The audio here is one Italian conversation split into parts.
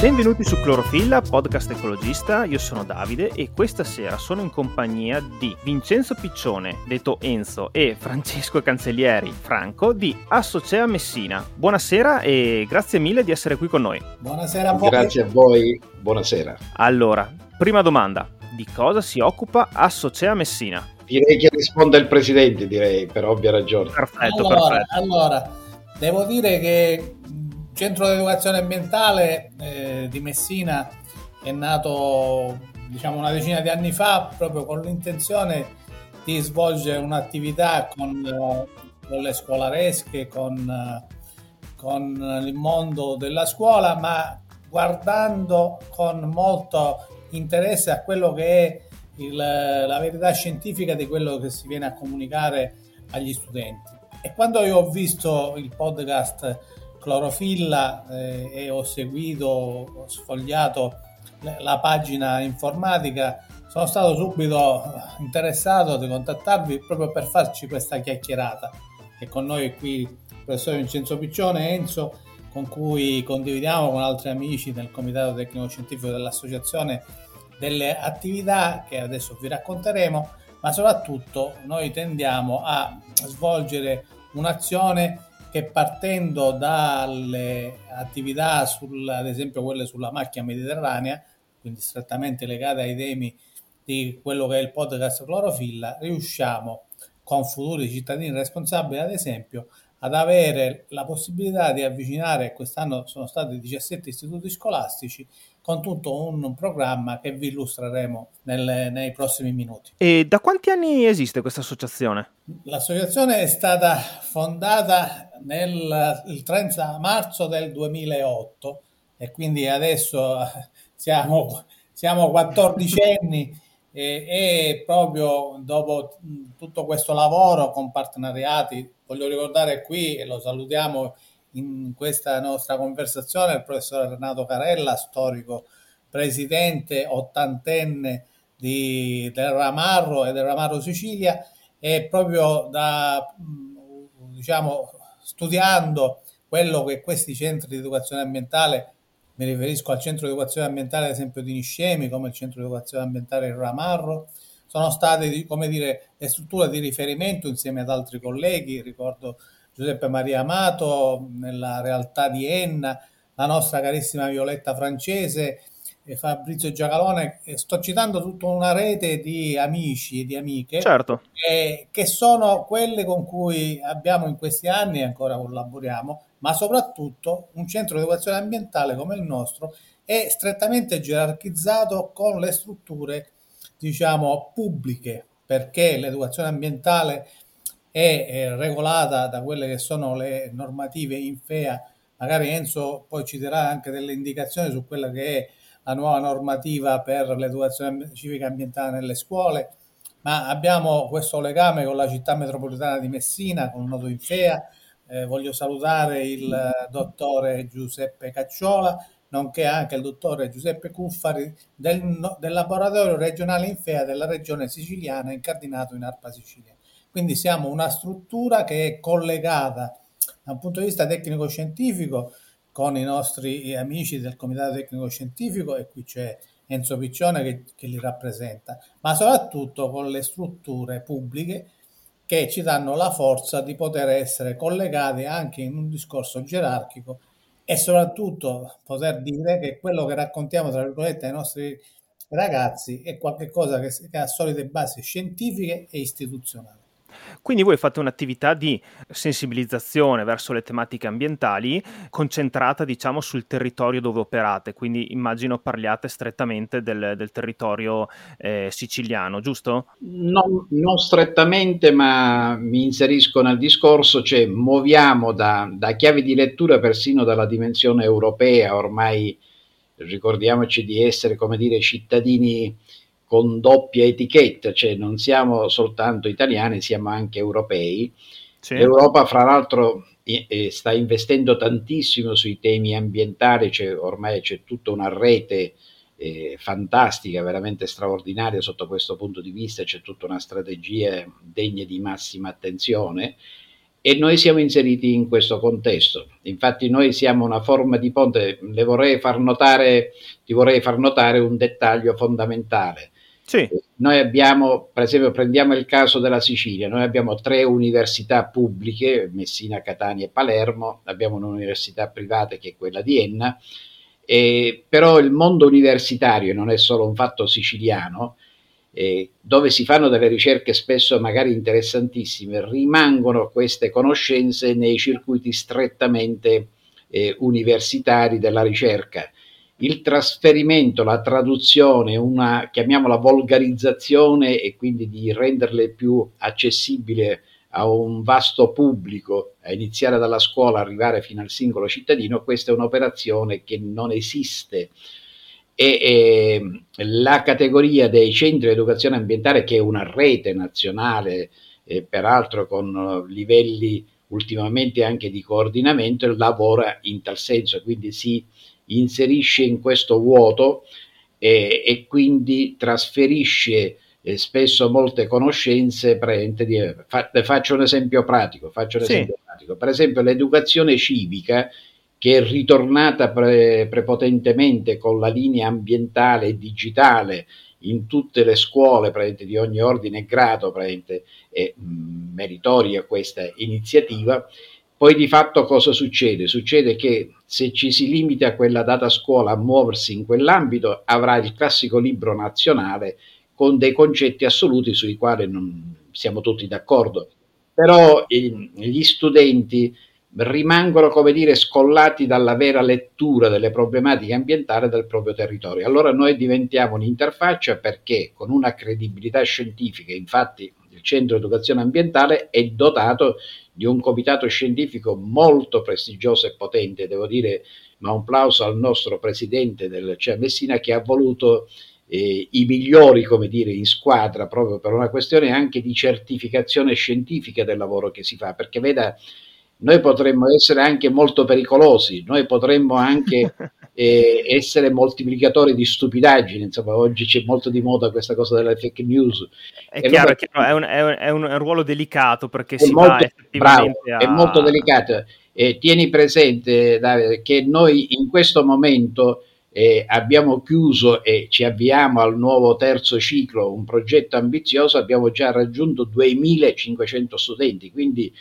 Benvenuti su Clorofilla, podcast ecologista. Io sono Davide e questa sera sono in compagnia di Vincenzo Piccione, detto Enzo, e Francesco Cancellieri, Franco, di Assocea Messina. Buonasera e grazie mille di essere qui con noi. Buonasera a voi. Grazie a voi, buonasera. Allora, prima domanda. Di cosa si occupa Assocea Messina? Direi che risponda il presidente, direi, per ovvia ragione. Perfetto, allora, perfetto. allora, devo dire che centro di educazione ambientale eh, di Messina è nato diciamo una decina di anni fa proprio con l'intenzione di svolgere un'attività con, eh, con le scolaresche, con, eh, con, il mondo della scuola, ma guardando con molto interesse a quello che è il, la verità scientifica di quello che si viene a comunicare agli studenti. E quando io ho visto il podcast clorofilla eh, e ho seguito, ho sfogliato la pagina informatica, sono stato subito interessato di contattarvi proprio per farci questa chiacchierata. E con noi qui il professor Vincenzo Piccione Enzo, con cui condividiamo con altri amici del Comitato Tecnico Scientifico dell'Associazione delle attività che adesso vi racconteremo, ma soprattutto noi tendiamo a svolgere un'azione che partendo dalle attività, sul, ad esempio quelle sulla macchia mediterranea, quindi strettamente legate ai temi di quello che è il podcast Clorofilla, riusciamo con futuri cittadini responsabili, ad esempio, ad avere la possibilità di avvicinare, quest'anno sono stati 17 istituti scolastici, con tutto un programma che vi illustreremo nelle, nei prossimi minuti. E da quanti anni esiste questa associazione? L'associazione è stata fondata nel, il 30 marzo del 2008 e quindi adesso siamo, siamo 14 anni e, e, proprio dopo tutto questo lavoro con partenariati, voglio ricordare qui e lo salutiamo in questa nostra conversazione il professor Renato Carella, storico presidente ottantenne di, del Ramarro e del Ramarro Sicilia e proprio da, diciamo, studiando quello che questi centri di educazione ambientale, mi riferisco al centro di educazione ambientale ad esempio di Niscemi, come il centro di educazione ambientale Ramarro, sono state, come dire, le strutture di riferimento insieme ad altri colleghi, ricordo Giuseppe Maria Amato, nella realtà di Enna, la nostra carissima Violetta Francese, Fabrizio Giacalone, sto citando tutta una rete di amici e di amiche certo. eh, che sono quelle con cui abbiamo in questi anni e ancora collaboriamo, ma soprattutto un centro di educazione ambientale come il nostro è strettamente gerarchizzato con le strutture diciamo pubbliche perché l'educazione ambientale è regolata da quelle che sono le normative in FEA. Magari Enzo poi ci darà anche delle indicazioni su quella che è la nuova normativa per l'educazione civica ambientale nelle scuole, ma abbiamo questo legame con la città metropolitana di Messina, con un nodo in FEA. Eh, voglio salutare il dottore Giuseppe Cacciola, nonché anche il dottore Giuseppe Cuffari del, del laboratorio regionale in FEA della regione siciliana incardinato in Arpa Sicilia. Quindi siamo una struttura che è collegata da un punto di vista tecnico-scientifico con i nostri amici del Comitato Tecnico Scientifico e qui c'è Enzo Piccione che, che li rappresenta, ma soprattutto con le strutture pubbliche che ci danno la forza di poter essere collegati anche in un discorso gerarchico e soprattutto poter dire che quello che raccontiamo tra virgolette ai nostri ragazzi è qualcosa che, che ha solide basi scientifiche e istituzionali. Quindi voi fate un'attività di sensibilizzazione verso le tematiche ambientali concentrata diciamo sul territorio dove operate, quindi immagino parliate strettamente del, del territorio eh, siciliano, giusto? Non, non, strettamente, ma mi inserisco nel discorso, cioè muoviamo da, da chiavi di lettura persino dalla dimensione europea, ormai ricordiamoci di essere, come dire, cittadini con doppia etichetta, cioè non siamo soltanto italiani, siamo anche europei. Sì. L'Europa, fra l'altro, sta investendo tantissimo sui temi ambientali, cioè ormai c'è tutta una rete eh, fantastica, veramente straordinaria sotto questo punto di vista, c'è tutta una strategia degna di massima attenzione e noi siamo inseriti in questo contesto. Infatti noi siamo una forma di ponte, le vorrei far notare, ti vorrei far notare un dettaglio fondamentale. Sì. Noi abbiamo, per esempio, prendiamo il caso della Sicilia, noi abbiamo tre università pubbliche, Messina, Catania e Palermo, abbiamo un'università privata che è quella di Enna, eh, però il mondo universitario non è solo un fatto siciliano, eh, dove si fanno delle ricerche spesso magari interessantissime, rimangono queste conoscenze nei circuiti strettamente eh, universitari della ricerca. Il trasferimento, la traduzione, una chiamiamola volgarizzazione e quindi di renderle più accessibili a un vasto pubblico, a iniziare dalla scuola, arrivare fino al singolo cittadino, questa è un'operazione che non esiste. E, e, la categoria dei centri di educazione ambientale, che è una rete nazionale, peraltro con livelli ultimamente anche di coordinamento, lavora in tal senso, quindi si inserisce in questo vuoto eh, e quindi trasferisce eh, spesso molte conoscenze. Di, fa, faccio un esempio pratico, faccio un esempio sì. pratico. Per esempio l'educazione civica che è ritornata pre- prepotentemente con la linea ambientale e digitale in tutte le scuole di ogni ordine e grado, è mh, meritoria questa iniziativa. Poi di fatto cosa succede? Succede che se ci si limita a quella data scuola a muoversi in quell'ambito, avrà il classico libro nazionale con dei concetti assoluti sui quali non siamo tutti d'accordo. Però gli studenti rimangono, come dire, scollati dalla vera lettura delle problematiche ambientali del proprio territorio. Allora noi diventiamo un'interfaccia perché con una credibilità scientifica, infatti il Centro Educazione Ambientale è dotato di un comitato scientifico molto prestigioso e potente, devo dire, ma un plauso al nostro presidente del CEA Messina che ha voluto eh, i migliori, come dire, in squadra proprio per una questione anche di certificazione scientifica del lavoro che si fa, perché veda noi potremmo essere anche molto pericolosi, noi potremmo anche eh, essere moltiplicatori di stupidaggini, insomma oggi c'è molto di moda questa cosa delle fake news. È chiaro, è, un, è, un, è, un, ruolo delicato perché si molto, va effettivamente bravo, a... È molto delicato. Eh, tieni presente Davide, che noi in questo momento eh, abbiamo chiuso e ci avviamo al nuovo terzo ciclo, un progetto ambizioso, abbiamo già raggiunto 2500 studenti, quindi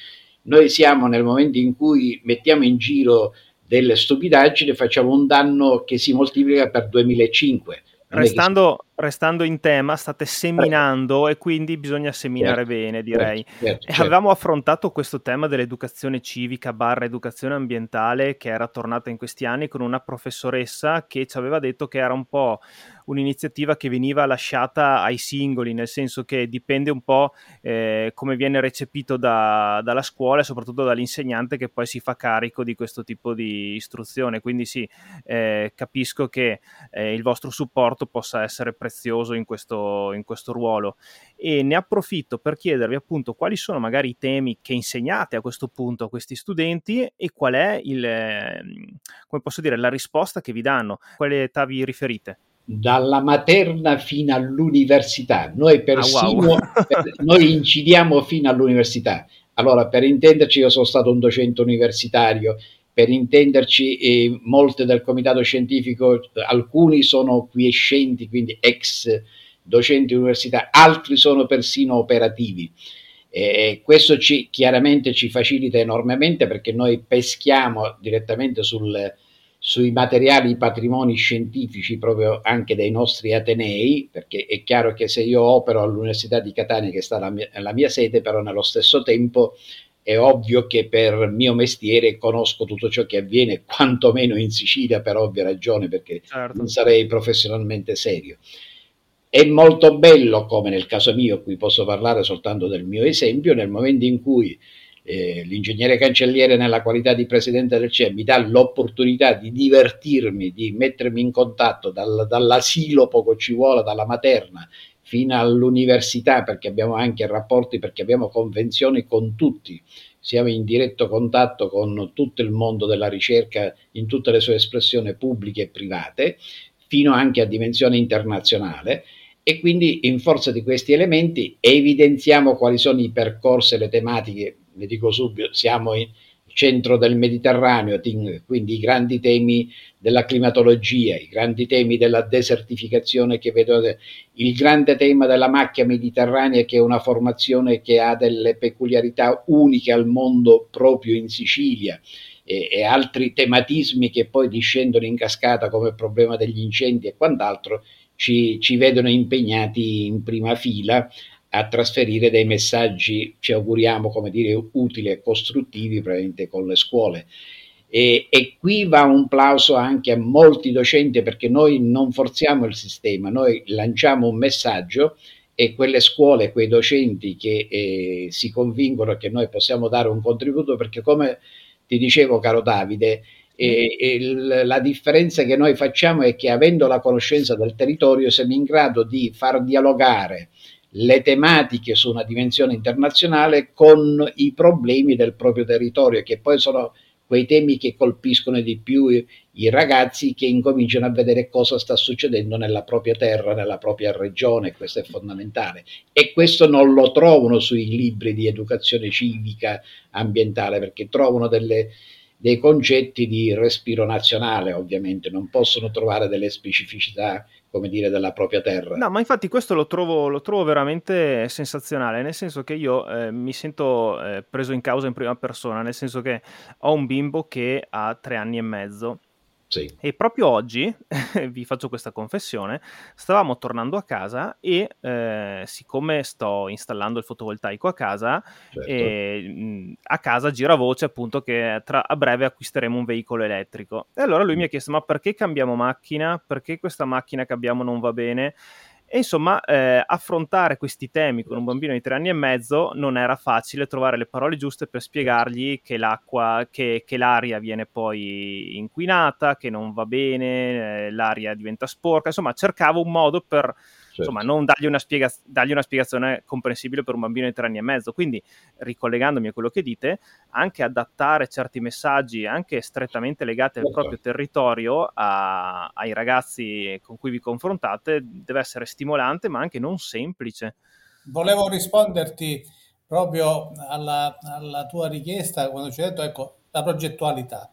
noi siamo nel momento in cui mettiamo in giro delle stupidaggini, facciamo un danno che si moltiplica per 2005. Restando, restando, in tema, state seminando e quindi bisogna seminare certo, bene, direi. Certo, certo, certo. Avevamo affrontato questo tema dell'educazione civica barra educazione ambientale che era tornata in questi anni con una professoressa che ci aveva detto che era un po' un'iniziativa che veniva lasciata ai singoli, nel senso che dipende un po' eh, come viene recepito da, dalla scuola e soprattutto dall'insegnante che poi si fa carico di questo tipo di istruzione. Quindi sì, eh, capisco che eh, il vostro supporto possa essere prezioso in questo, in questo ruolo e ne approfitto per chiedervi appunto quali sono magari i temi che insegnate a questo punto a questi studenti e qual è il, ehm, come posso dire, la risposta che vi danno, quale età vi riferite? Dalla materna fino all'università. Noi persino ah, wow. noi incidiamo fino all'università. Allora, per intenderci, io sono stato un docente universitario, per intenderci, eh, molte del comitato scientifico, alcuni sono quiescenti, quindi ex docenti università, altri sono persino operativi. Eh, questo ci, chiaramente ci facilita enormemente perché noi peschiamo direttamente sul, sui materiali patrimoni scientifici proprio anche dei nostri Atenei, perché è chiaro che se io opero all'Università di Catania, che sta la mia, la mia sede, però nello stesso tempo è ovvio che per mio mestiere conosco tutto ciò che avviene, quantomeno in Sicilia, per ovvia ragione, perché certo. non sarei professionalmente serio. È molto bello, come nel caso mio, qui posso parlare soltanto del mio esempio, nel momento in cui eh, l'ingegnere cancelliere nella qualità di presidente del CE mi dà l'opportunità di divertirmi, di mettermi in contatto dal, dall'asilo, poco ci vuole, dalla materna fino all'università, perché abbiamo anche rapporti, perché abbiamo convenzioni con tutti, siamo in diretto contatto con tutto il mondo della ricerca in tutte le sue espressioni pubbliche e private, fino anche a dimensione internazionale. E quindi in forza di questi elementi evidenziamo quali sono i percorsi e le tematiche ne dico subito, siamo in centro del Mediterraneo, quindi i grandi temi della climatologia, i grandi temi della desertificazione che vedo, il grande tema della macchia mediterranea che è una formazione che ha delle peculiarità uniche al mondo proprio in Sicilia e, e altri tematismi che poi discendono in cascata come il problema degli incendi e quant'altro ci, ci vedono impegnati in prima fila a trasferire dei messaggi, ci auguriamo, come dire, utili e costruttivi con le scuole. E, e, qui va un plauso anche a molti docenti perché noi non forziamo il sistema, noi lanciamo un messaggio e quelle scuole, quei docenti che eh, si convincono che noi possiamo dare un contributo perché come ti dicevo caro Davide, e, e la differenza che noi facciamo è che avendo la conoscenza del territorio siamo in grado di far dialogare le tematiche su una dimensione internazionale con i problemi del proprio territorio, che poi sono quei temi che colpiscono di più i, i ragazzi che incominciano a vedere cosa sta succedendo nella propria terra, nella propria regione, questo è fondamentale. E questo non lo trovano sui libri di educazione civica ambientale, perché trovano delle, dei concetti di respiro nazionale, ovviamente, non possono trovare delle specificità come dire, della propria terra. No, ma infatti questo lo trovo, lo trovo veramente sensazionale, nel senso che io eh, mi sento eh, preso in causa in prima persona, nel senso che ho un bimbo che ha tre anni e mezzo sì. E proprio oggi, vi faccio questa confessione, stavamo tornando a casa e eh, siccome sto installando il fotovoltaico a casa, certo. eh, a casa gira voce appunto che tra, a breve acquisteremo un veicolo elettrico. E allora lui mm. mi ha chiesto ma perché cambiamo macchina? Perché questa macchina che abbiamo non va bene? E insomma, eh, affrontare questi temi con un bambino di tre anni e mezzo non era facile trovare le parole giuste per spiegargli che l'acqua, che, che l'aria viene poi inquinata, che non va bene, eh, l'aria diventa sporca. Insomma, cercavo un modo per. Insomma, non dargli una, spiega- dargli una, spiegazione comprensibile per un bambino di tre anni e mezzo. Quindi, ricollegandomi a quello che dite, anche adattare certi messaggi, anche strettamente legati al certo. proprio territorio, a- ai ragazzi con cui vi confrontate, deve essere stimolante, ma anche non semplice. Volevo risponderti proprio alla, alla tua richiesta quando ci hai detto, ecco, la progettualità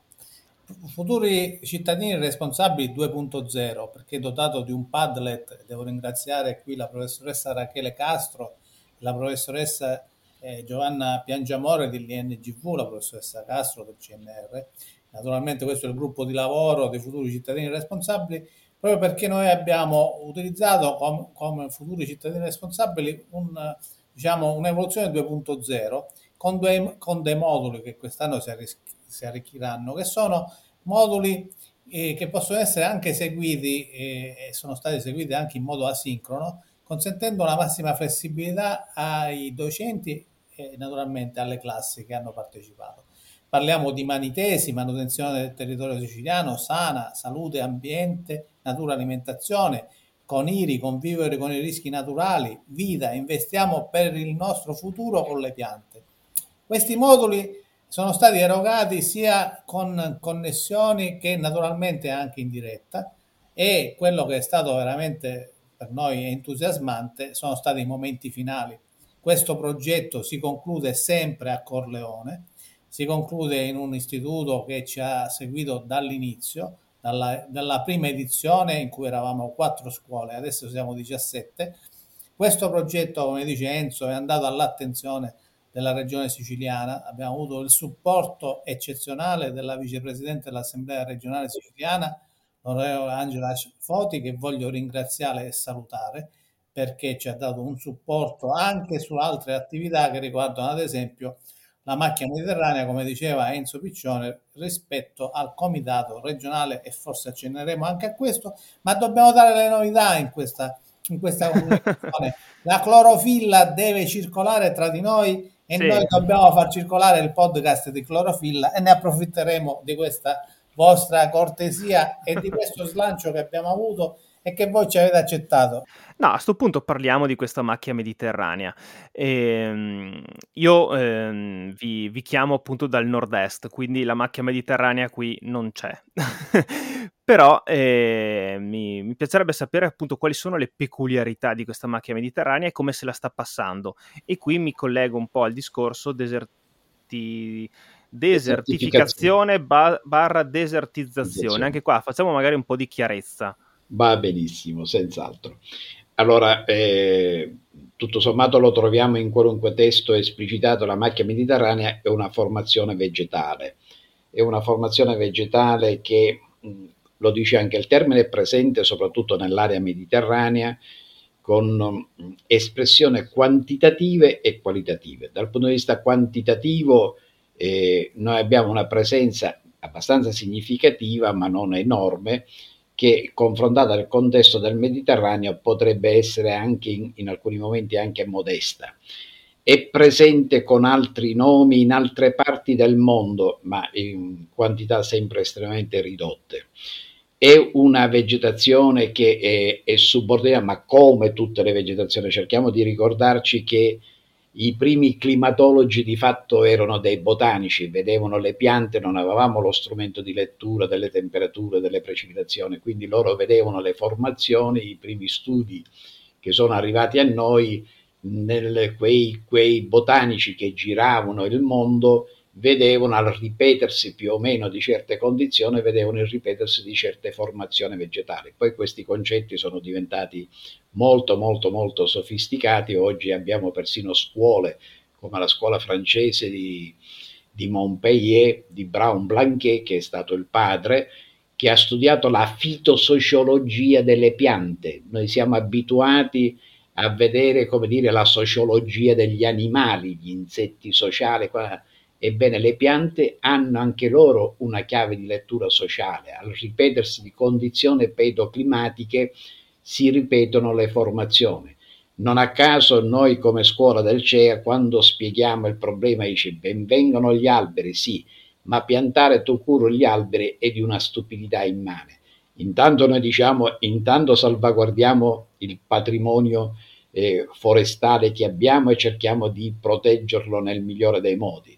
Futuri cittadini responsabili 2.0 perché dotato di un Padlet, devo ringraziare qui la professoressa Rachele Castro, la professoressa eh, Giovanna Piangiamore dell'INGV, la professoressa Castro del CNR. Naturalmente questo è il gruppo di lavoro dei futuri cittadini responsabili, proprio perché noi abbiamo utilizzato com- come futuri cittadini responsabili un, diciamo, un'evoluzione 2.0 con, due, con dei moduli che quest'anno si, arris- si arricchiranno, che sono moduli eh, che possono essere anche seguiti eh, sono stati seguiti anche in modo asincrono, consentendo la massima flessibilità ai docenti e naturalmente alle classi che hanno partecipato. Parliamo di manitesi, manutenzione del territorio siciliano, sana, salute, ambiente, natura, alimentazione, con IRI, convivere con i rischi naturali, vita, investiamo per il nostro futuro con le piante. Questi moduli sono stati erogati sia con connessioni che naturalmente anche in diretta e quello che è stato veramente per noi entusiasmante sono stati i momenti finali. Questo progetto si conclude sempre a Corleone, si conclude in un istituto che ci ha seguito dall'inizio, dalla, dalla prima edizione in cui eravamo quattro scuole, adesso siamo 17. Questo progetto, come dice Enzo, è andato all'attenzione della regione siciliana, abbiamo avuto il supporto eccezionale della vicepresidente dell'Assemblea regionale siciliana, l'onorevole Angela Foti, che voglio ringraziare e salutare perché ci ha dato un supporto anche su altre attività che riguardano ad esempio la macchina mediterranea, come diceva Enzo Piccione, rispetto al comitato regionale e forse accenneremo anche a questo, ma dobbiamo dare le novità in questa, in questa comunicazione. La clorofilla deve circolare tra di noi e sì. noi dobbiamo far circolare il podcast di Clorofilla e ne approfitteremo di questa vostra cortesia e di questo slancio che abbiamo avuto e che voi ci avete accettato. No, a questo punto parliamo di questa macchia mediterranea. Ehm, io ehm, vi, vi, chiamo appunto dal nord-est, quindi la macchia mediterranea qui non c'è. Però eh, mi, mi, piacerebbe sapere appunto quali sono le peculiarità di questa macchia mediterranea e come se la sta passando. E qui mi collego un po' al discorso desert- deserti, desertificazione ba- barra desertizzazione. Anche qua facciamo magari un po' di chiarezza. Va benissimo, senz'altro. Allora, eh, tutto sommato lo troviamo in qualunque testo esplicitato, la macchia mediterranea è una formazione vegetale, è una formazione vegetale che, lo dice anche il termine, è presente soprattutto nell'area mediterranea con espressioni quantitative e qualitative. Dal punto di vista quantitativo eh, noi abbiamo una presenza abbastanza significativa, ma non enorme, che confrontata nel contesto del Mediterraneo potrebbe essere anche in, in, alcuni momenti anche modesta. È presente con altri nomi in altre parti del mondo, ma in quantità sempre estremamente ridotte. È una vegetazione che è, è subordinata, ma come tutte le vegetazioni, cerchiamo di ricordarci che i primi climatologi di fatto erano dei botanici, vedevano le piante, non avevamo lo strumento di lettura delle temperature, delle precipitazioni, quindi loro vedevano le formazioni, i primi studi che sono arrivati a noi, nel, quei, quei botanici che giravano il mondo vedevano al ripetersi più o meno di certe condizioni, vedevano il ripetersi di certe formazioni vegetali. Poi questi concetti sono diventati molto molto molto sofisticati, oggi abbiamo persino scuole come la scuola francese di, di Montpellier, di Brown Blanquet, che è stato il padre, che ha studiato la fitosociologia delle piante. Noi siamo abituati a vedere, come dire, la sociologia degli animali, gli insetti sociali, qua Ebbene, le piante hanno anche loro una chiave di lettura sociale. Al ripetersi di condizioni pedoclimatiche si ripetono le formazioni. Non a caso noi come scuola del CEA quando spieghiamo il problema dice benvengano gli alberi, sì, ma piantare tu curo gli alberi è di una stupidità immane. Intanto noi diciamo, intanto salvaguardiamo il patrimonio eh, forestale che abbiamo e cerchiamo di proteggerlo nel migliore dei modi.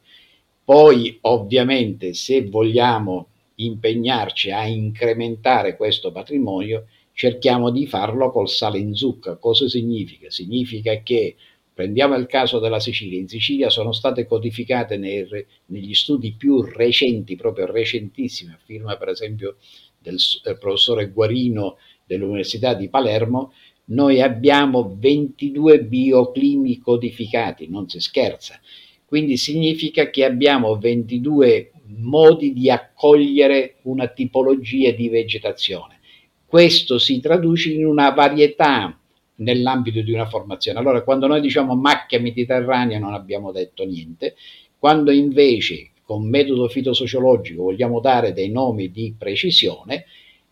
Poi ovviamente se vogliamo impegnarci a incrementare questo patrimonio, cerchiamo di farlo col sale in zucca. Cosa significa? Significa che prendiamo il caso della Sicilia, in Sicilia sono state codificate nei, negli studi più recenti, proprio recentissimi, a firma per esempio del, del professore Guarino dell'Università di Palermo, noi abbiamo 22 bioclimi codificati, non si scherza. Quindi significa che abbiamo 22 modi di accogliere una tipologia di vegetazione. Questo si traduce in una varietà nell'ambito di una formazione. Allora, quando noi diciamo macchia mediterranea non abbiamo detto niente, quando invece con metodo fitosociologico vogliamo dare dei nomi di precisione,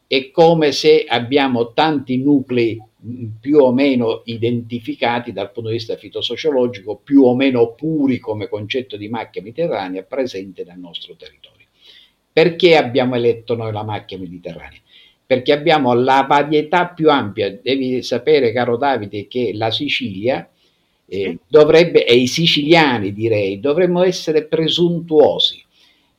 è come se abbiamo tanti nuclei più o meno identificati dal punto di vista fitosociologico, più o meno puri come concetto di macchia mediterranea presente nel nostro territorio. Perché abbiamo eletto noi la macchia mediterranea? Perché abbiamo la varietà più ampia. Devi sapere, caro Davide, che la Sicilia eh, dovrebbe, e i siciliani direi, dovremmo essere presuntuosi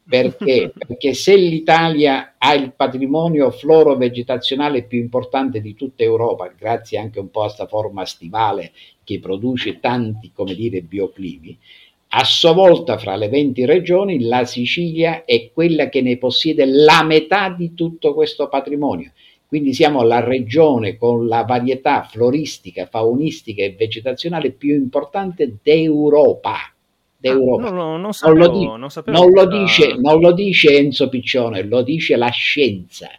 perché? Perché se l'Italia ha il patrimonio floro-vegetazionale più importante di tutta Europa, grazie anche un po' a questa forma stivale che produce tanti, come dire, bioclimi, a sua volta fra le 20 regioni la Sicilia è quella che ne possiede la metà di tutto questo patrimonio. Quindi siamo la regione con la varietà floristica, faunistica e vegetazionale più importante d'Europa d'Europa. Ah, no, non, sapevo, non, lo, di- non, non, lo dice, non, lo dice, Enzo Piccione, lo dice la scienza.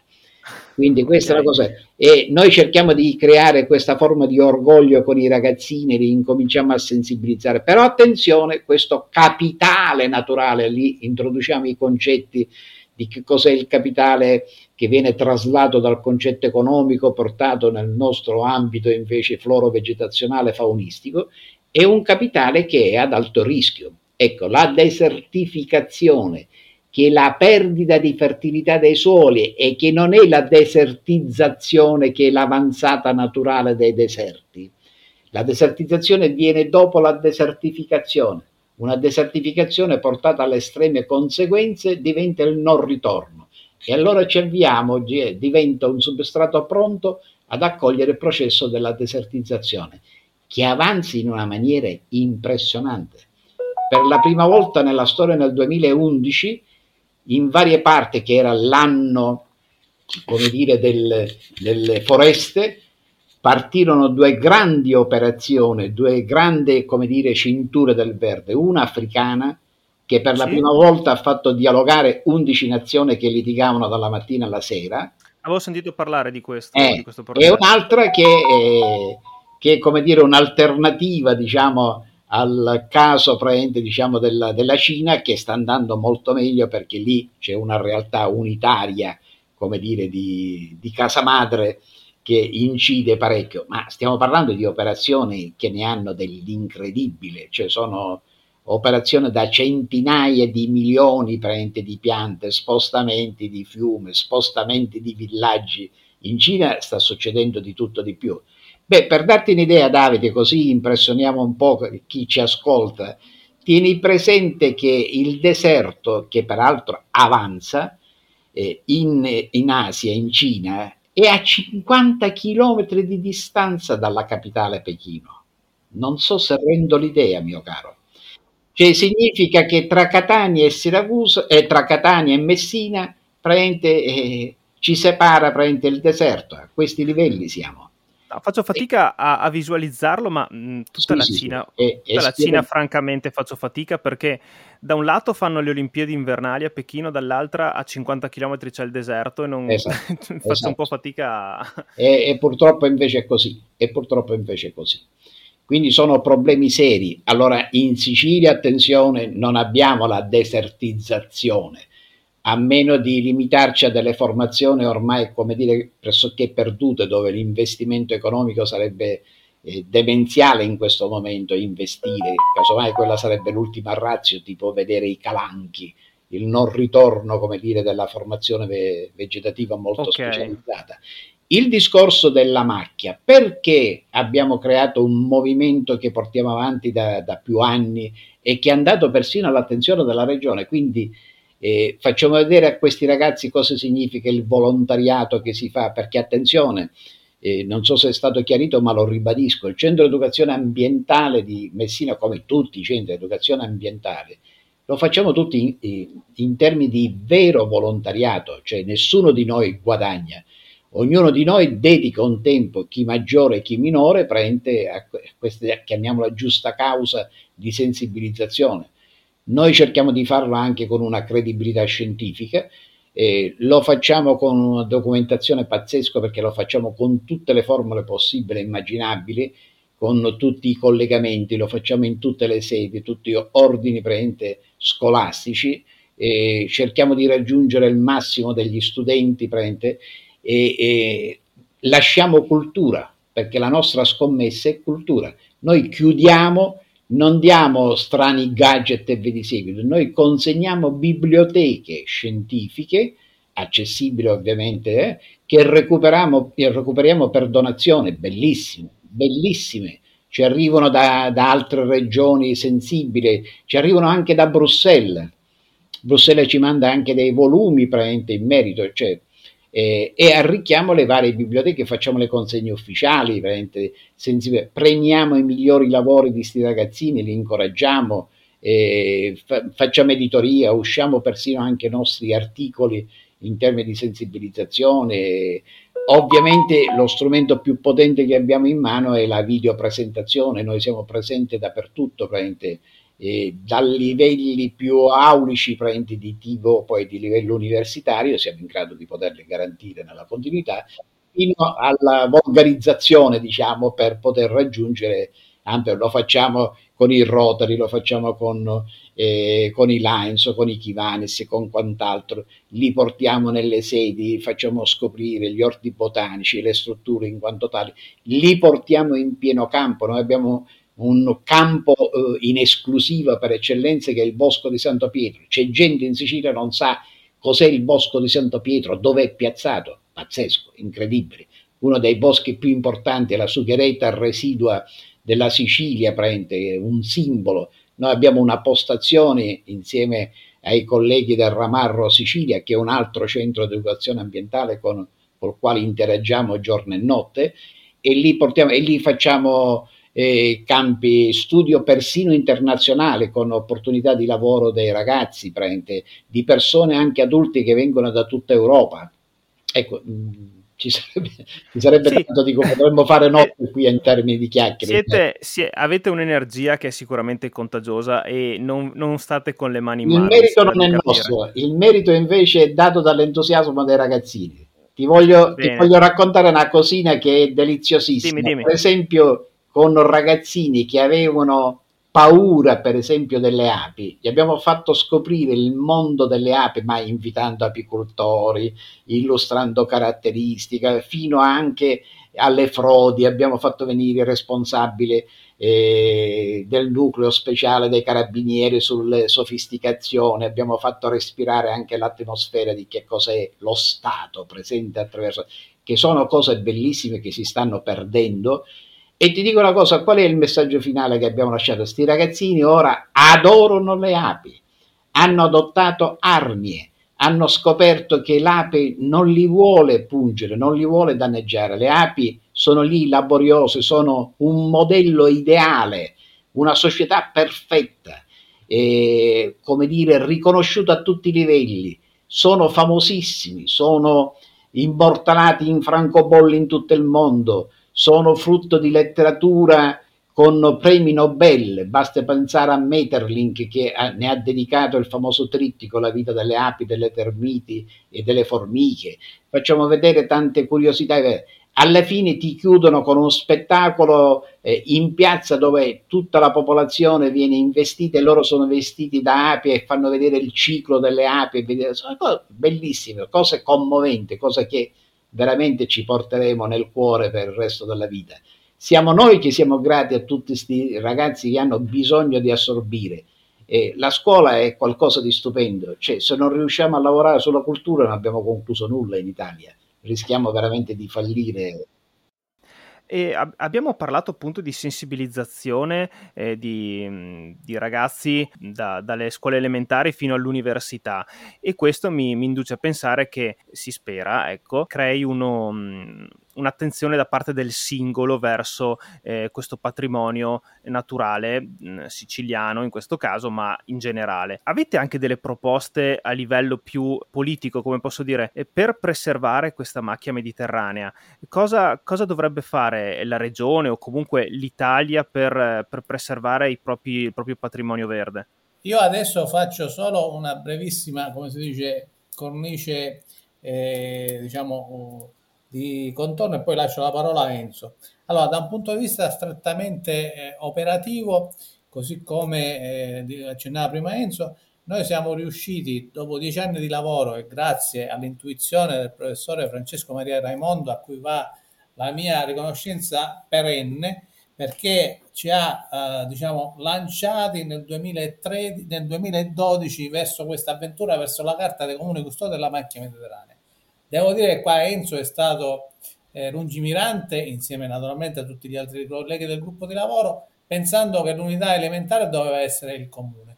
Quindi questa okay. è la cosa. E noi cerchiamo di creare questa forma di orgoglio con i ragazzini, li incominciamo a sensibilizzare. Però attenzione, questo capitale naturale, lì introduciamo i concetti di che cos'è il capitale che viene traslato dal concetto economico, portato nel nostro ambito invece floro-vegetazionale faunistico è un capitale che è ad alto rischio. Ecco, la desertificazione, che è la perdita di fertilità dei suoli e che non è la desertizzazione che è l'avanzata naturale dei deserti. La desertizzazione viene dopo la desertificazione. Una desertificazione portata alle estreme conseguenze diventa il non ritorno. E allora ci avviamo, diventa un substrato pronto ad accogliere il processo della desertizzazione che avanzi in una maniera impressionante. per la prima volta nella storia nel 2011 in varie parti che era l'anno come dire del, delle foreste partirono due grandi operazioni, due grandi come dire cinture del verde, una africana che per la prima volta ha fatto dialogare 11 nazioni che litigavano dalla mattina alla sera. Avevo sentito parlare di questo. Eh, di questo e un'altra che, è, che è come dire un'alternativa diciamo, al caso diciamo, della, della, Cina che sta andando molto meglio perché lì c'è una realtà unitaria come dire, di, di casa madre che incide parecchio, ma stiamo parlando di operazioni che ne hanno dell'incredibile, cioè sono operazione da centinaia di milioni di piante, spostamenti di fiume, spostamenti di villaggi. In Cina sta succedendo di tutto di più. Beh, per darti un'idea, Davide, così impressioniamo un po' chi ci ascolta, tieni presente che il deserto, che peraltro avanza eh, in, in Asia, in Cina, è a 50 km di distanza dalla capitale Pechino. Non so se rendo l'idea, mio caro. Cioè significa che tra Catania e Siracusa, eh, tra Catania e Messina, eh, ci separa il deserto. A questi livelli siamo. Faccio fatica a, a, visualizzarlo, ma mh, tutta, sì, la, Cina, sì, tutta la Cina, francamente, faccio fatica perché da un lato fanno le Olimpiadi invernali a Pechino, dall'altra a 50 km c'è il deserto e non esatto, faccio esatto. un po' fatica. A... E, e, purtroppo invece è così. E purtroppo invece è così. Quindi sono problemi seri. Allora in Sicilia, attenzione, non abbiamo la desertizzazione, a meno di limitarci a delle formazioni ormai, come dire, pressoché perdute, dove l'investimento economico sarebbe eh, demenziale in questo momento, investire, casomai quella sarebbe l'ultima razio, tipo vedere i calanchi, il non ritorno, come dire, della formazione ve- vegetativa molto okay. specializzata. Il discorso della macchia, perché abbiamo creato un movimento che portiamo avanti da, da più anni e che è andato persino all'attenzione della regione, quindi eh, facciamo vedere a questi ragazzi cosa significa il volontariato che si fa, perché attenzione, eh, non so se è stato chiarito, ma lo ribadisco, il centro educazione ambientale di Messina, come tutti i centri educazione ambientale, lo facciamo tutti in, in termini di vero volontariato, cioè nessuno di noi guadagna ognuno di noi dedica un tempo, chi maggiore e chi minore, prende a questa, chiamiamola giusta causa di sensibilizzazione. Noi cerchiamo di farlo anche con una credibilità scientifica, eh, lo facciamo con una documentazione pazzesca perché lo facciamo con tutte le formule possibili e immaginabili, con tutti i collegamenti, lo facciamo in tutte le sedi, tutti gli ordini presente scolastici, eh, cerchiamo di raggiungere il massimo degli studenti presente e, e lasciamo cultura, perché la nostra scommessa è cultura. Noi chiudiamo, non diamo strani gadget e via di seguito, noi consegniamo biblioteche scientifiche, accessibili ovviamente, eh, che recuperiamo, recuperiamo per donazione, bellissime, bellissime. Ci arrivano da, da altre regioni sensibili, ci arrivano anche da Bruxelles. Bruxelles ci manda anche dei volumi praticamente in merito, cioè eh, e arricchiamo le varie biblioteche, facciamo le consegne ufficiali, premiamo i migliori lavori di questi ragazzini, li incoraggiamo, eh, fa- facciamo editoria, usciamo persino anche i nostri articoli in termini di sensibilizzazione. Ovviamente lo strumento più potente che abbiamo in mano è la videopresentazione, noi siamo presenti dappertutto, praticamente eh, da livelli più aulici di tipo poi di livello universitario, siamo in grado di poterle garantire nella continuità, fino alla volgarizzazione, diciamo, per poter raggiungere, anche lo facciamo con i Rotary, lo facciamo con, eh, con i Lions, con i Kivanis, con quant'altro, li portiamo nelle sedi, facciamo scoprire gli orti botanici, le strutture in quanto tali, li portiamo in pieno campo, noi abbiamo un campo eh, in esclusiva per eccellenza che è il Bosco di Santo Pietro. C'è gente in Sicilia che non sa cos'è il Bosco di Santo Pietro, dove è piazzato. Pazzesco, incredibile. Uno dei boschi più importanti, la sughereta residua della Sicilia, prende un simbolo. Noi abbiamo una postazione insieme ai colleghi del Ramarro Sicilia, che è un altro centro di educazione ambientale con, con il quale interagiamo giorno e notte, e lì, portiamo, e lì facciamo eh, campi studio persino internazionale con opportunità di lavoro dei ragazzi, di persone anche adulti che vengono da tutta Europa. Ecco, mh, ci sarebbe, ci sarebbe sì. tanto di come potremmo fare eh, notte qui in termini di chiacchiere. Siete, si, avete un'energia che è sicuramente contagiosa e non, non state con le mani in mano. Il merito non è capire. nostro, il merito invece è dato dall'entusiasmo dei ragazzini. Ti voglio, ti voglio raccontare una cosina che è deliziosissima. Dimmi, dimmi. Per esempio, con ragazzini che avevano paura, per esempio, delle api. Gli abbiamo fatto scoprire il mondo delle api, ma invitando apicoltori, illustrando caratteristiche, fino anche alle frodi. Abbiamo fatto venire il responsabile eh, del nucleo speciale dei carabinieri sulle sofisticazioni. Abbiamo fatto respirare anche l'atmosfera di che cos'è lo Stato presente attraverso, che sono cose bellissime che si stanno perdendo e ti dico una cosa, qual è il messaggio finale che abbiamo lasciato? Sti ragazzini ora adorano le api, hanno adottato arnie, hanno scoperto che l'ape non li vuole pungere, non li vuole danneggiare. Le api sono lì laboriose, sono un modello ideale, una società perfetta, eh, come dire, riconosciuta a tutti i livelli. Sono famosissimi, sono immortalati in francobolli in tutto il mondo sono frutto di letteratura con premi Nobel, basta pensare a Metterlink che ne ha dedicato il famoso trittico La vita delle api, delle termiti e delle formiche. Facciamo vedere tante curiosità. Alla fine ti chiudono con uno spettacolo eh, in piazza dove tutta la popolazione viene investita e loro sono vestiti da api e fanno vedere il ciclo delle api. Sono cose bellissime, cose commoventi, cose che veramente ci porteremo nel cuore per il resto della vita. Siamo noi che siamo grati a tutti questi ragazzi che hanno bisogno di assorbire. E la scuola è qualcosa di stupendo, cioè, se non riusciamo a lavorare sulla cultura non abbiamo concluso nulla in Italia, rischiamo veramente di fallire e ab- abbiamo parlato appunto di sensibilizzazione eh, di, di, ragazzi da, dalle scuole elementari fino all'università. E questo mi, mi, induce a pensare che si spera, ecco, crei uno, un'attenzione da parte del singolo verso eh, questo patrimonio naturale mh, mm, siciliano in questo caso, ma in generale. Avete anche delle proposte a livello più politico, come posso dire, eh, per preservare questa macchia mediterranea? Cosa, cosa dovrebbe fare la regione o comunque l'Italia per, per preservare propri, il proprio patrimonio verde? Io adesso faccio solo una brevissima, come si dice, cornice, eh, diciamo, di contorno e poi lascio la parola a Enzo. Allora, da un punto di vista strettamente eh, operativo, così come eh, accennava prima Enzo, noi siamo riusciti dopo dieci anni di lavoro e grazie all'intuizione del professore Francesco Maria Raimondo, a cui va la mia riconoscenza perenne, perché ci ha eh, diciamo, lanciati nel, 2013, nel 2012 verso questa avventura, verso la carta dei comuni custodi della macchia mediterranea. Devo dire che qua Enzo è stato eh, lungimirante, insieme naturalmente a tutti gli altri colleghi del gruppo di lavoro, pensando che l'unità elementare doveva essere il comune.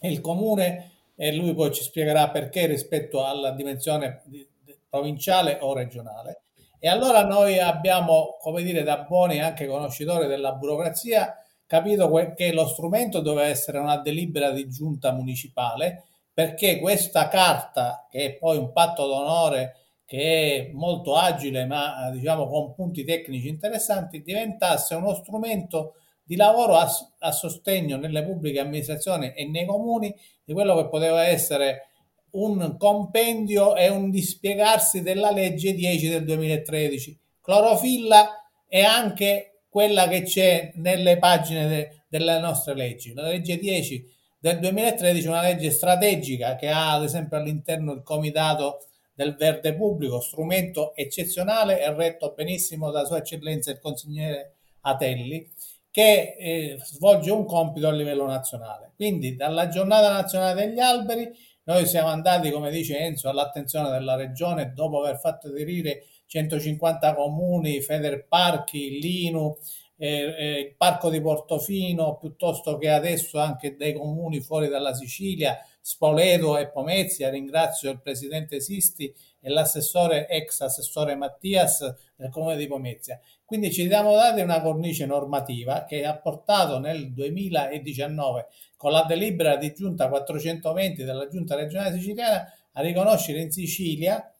Il comune, e lui poi ci spiegherà perché rispetto alla dimensione di, di, provinciale o regionale. E allora noi abbiamo, come dire, da buoni anche conoscitori della burocrazia, capito che lo strumento doveva essere una delibera di giunta municipale perché questa carta, che è poi un patto d'onore che è molto agile ma diciamo con punti tecnici interessanti, diventasse uno strumento di lavoro a, a sostegno nelle pubbliche amministrazioni e nei comuni di quello che poteva essere un compendio e un dispiegarsi della legge 10 del 2013. Clorofilla è anche quella che c'è nelle pagine de, delle nostre leggi. La legge 10 del 2013 una legge strategica che ha ad esempio all'interno il comitato del verde pubblico, strumento eccezionale e retto benissimo da Sua Eccellenza il consigliere Atelli, che eh, svolge un compito a livello nazionale. Quindi dalla giornata nazionale degli alberi noi siamo andati, come dice Enzo, all'attenzione della regione dopo aver fatto aderire 150 comuni, Federparchi, Linu, eh, il parco di Portofino, piuttosto che adesso anche dei comuni fuori dalla Sicilia, Spoleto e Pomezia. Ringrazio il presidente Sisti e l'assessore, ex assessore Mattias del comune di Pomezia. Quindi ci siamo dati una cornice normativa che ha portato nel 2019 con la delibera di giunta 420 della giunta regionale siciliana a riconoscere in Sicilia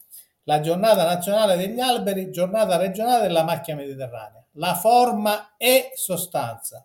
la giornata nazionale degli alberi, giornata regionale della macchia mediterranea. La forma è sostanza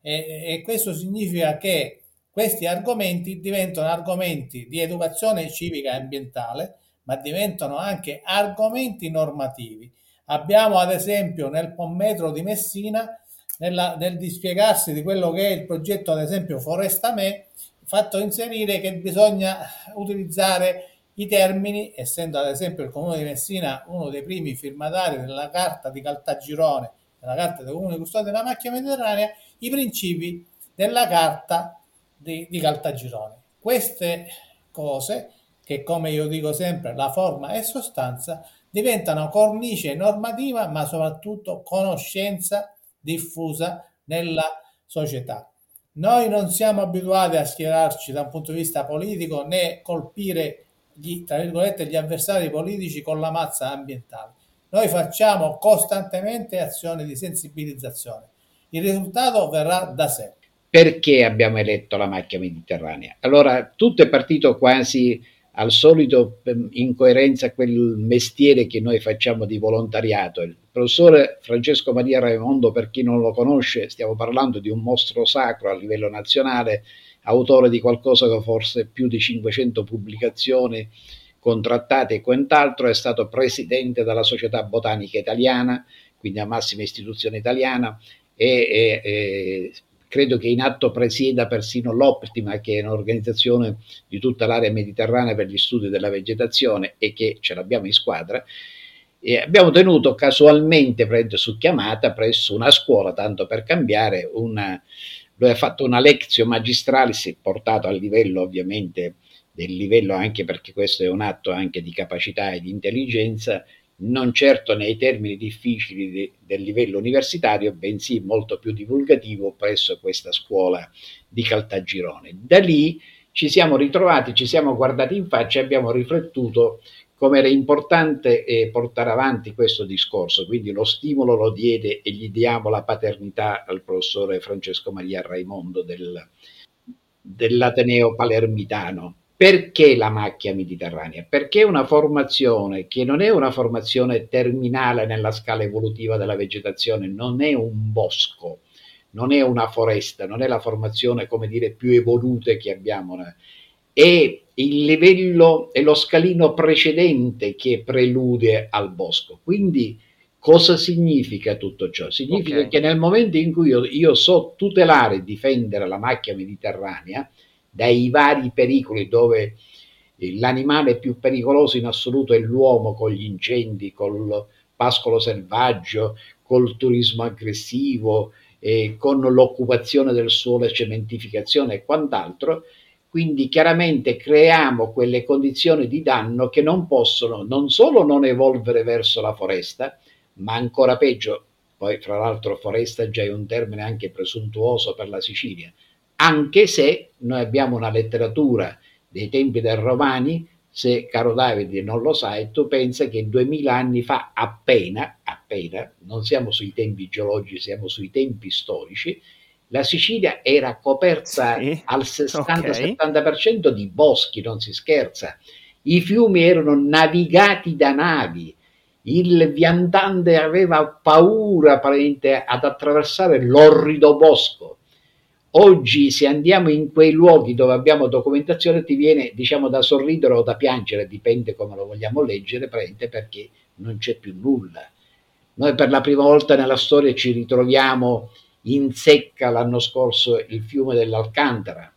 e, e questo significa che questi argomenti diventano argomenti di educazione civica e ambientale, ma diventano anche argomenti normativi. Abbiamo ad esempio nel Pommetro di Messina, nella, nel dispiegarsi di quello che è il progetto, ad esempio Foresta Me, fatto inserire che bisogna utilizzare i termini, essendo ad esempio il Comune di Messina uno dei primi firmatari della Carta di Caltagirone, della Carta dei Comuni Custodi della Macchia Mediterranea, i principi della Carta di, di Caltagirone. Queste cose, che come io dico sempre, la forma e sostanza, diventano cornice normativa, ma soprattutto conoscenza diffusa nella società. Noi non siamo abituati a schierarci da un punto di vista politico né colpire gli, gli avversari politici con la mazza ambientale. Noi facciamo costantemente azioni di sensibilizzazione. Il risultato verrà da sé. Perché abbiamo eletto la macchia mediterranea? Allora, tutto è partito quasi al solito ehm, in coerenza a quel mestiere che noi facciamo di volontariato. Il professore Francesco Maria Raimondo, per chi non lo conosce, stiamo parlando di un mostro sacro a livello nazionale, autore di qualcosa che forse più di 500 pubblicazioni contrattate e quant'altro, è stato presidente della Società Botanica Italiana, quindi la massima istituzione italiana, e, e, e credo che in atto presieda persino l'Optima, che è un'organizzazione di tutta l'area mediterranea per gli studi della vegetazione e che ce l'abbiamo in squadra. E abbiamo tenuto casualmente su chiamata presso una scuola, tanto per cambiare, una, lui ha fatto una lezione magistrale, si è portato a livello ovviamente del livello anche perché questo è un atto anche di capacità e di intelligenza non certo nei termini difficili de, del livello universitario, bensì molto più divulgativo presso questa scuola di Caltagirone. Da lì ci siamo ritrovati, ci siamo guardati in faccia e abbiamo riflettuto come era importante eh, portare avanti questo discorso, quindi lo stimolo lo diede e gli diamo la paternità al professore Francesco Maria Raimondo del, dell'Ateneo Palermitano perché la macchia mediterranea? Perché una formazione che non è una formazione terminale nella scala evolutiva della vegetazione, non è un bosco, non è una foresta, non è la formazione, come dire, più evoluta che abbiamo. È il livello, è lo scalino precedente che prelude al bosco. Quindi cosa significa tutto ciò? Significa okay. che nel momento in cui io, io so tutelare e difendere la macchia mediterranea, dai vari pericoli dove l'animale più pericoloso in assoluto è l'uomo con gli incendi, col pascolo selvaggio, col turismo aggressivo, eh, con l'occupazione del suolo e cementificazione e quant'altro. Quindi chiaramente creiamo quelle condizioni di danno che non possono non solo non evolvere verso la foresta, ma ancora peggio, poi fra l'altro foresta già è un termine anche presuntuoso per la Sicilia, anche se noi abbiamo una letteratura dei tempi dei Romani, se caro Davide non lo sai, tu pensa che duemila anni fa appena, appena, non siamo sui tempi geologici, siamo sui tempi storici, la Sicilia era coperta sì, al 60-70% okay. di boschi, non si scherza. I fiumi erano navigati da navi, il viandante aveva paura ad attraversare l'orrido bosco Oggi se andiamo in quei luoghi dove abbiamo documentazione ti viene diciamo da sorridere o da piangere, dipende come lo vogliamo leggere, perché non c'è più nulla. Noi per la prima volta nella storia ci ritroviamo in secca l'anno scorso il fiume dell'Alcantara,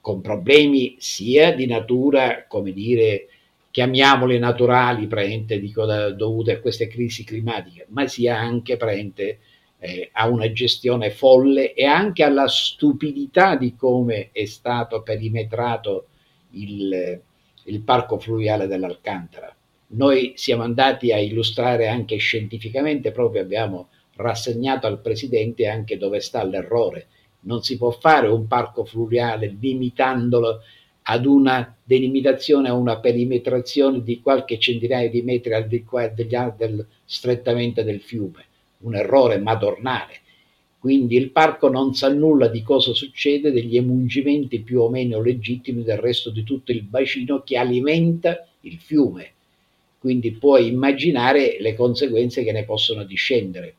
con problemi sia di natura, come dire, chiamiamoli naturali, praente, dico, dovute a queste crisi climatiche, ma sia anche praente, eh, a una gestione folle e anche alla stupidità di come è stato perimetrato il, il parco fluviale dell'Alcantara. Noi siamo andati a illustrare anche scientificamente, proprio abbiamo rassegnato al Presidente anche dove sta l'errore. Non si può fare un parco fluviale limitandolo ad una delimitazione, a una perimetrazione di qualche centinaio di metri al di qua degli, del strettamente del fiume. Un errore madornale. Quindi il parco non sa nulla di cosa succede, degli emungimenti più o meno legittimi del resto di tutto il bacino che alimenta il fiume. Quindi puoi immaginare le conseguenze che ne possono discendere.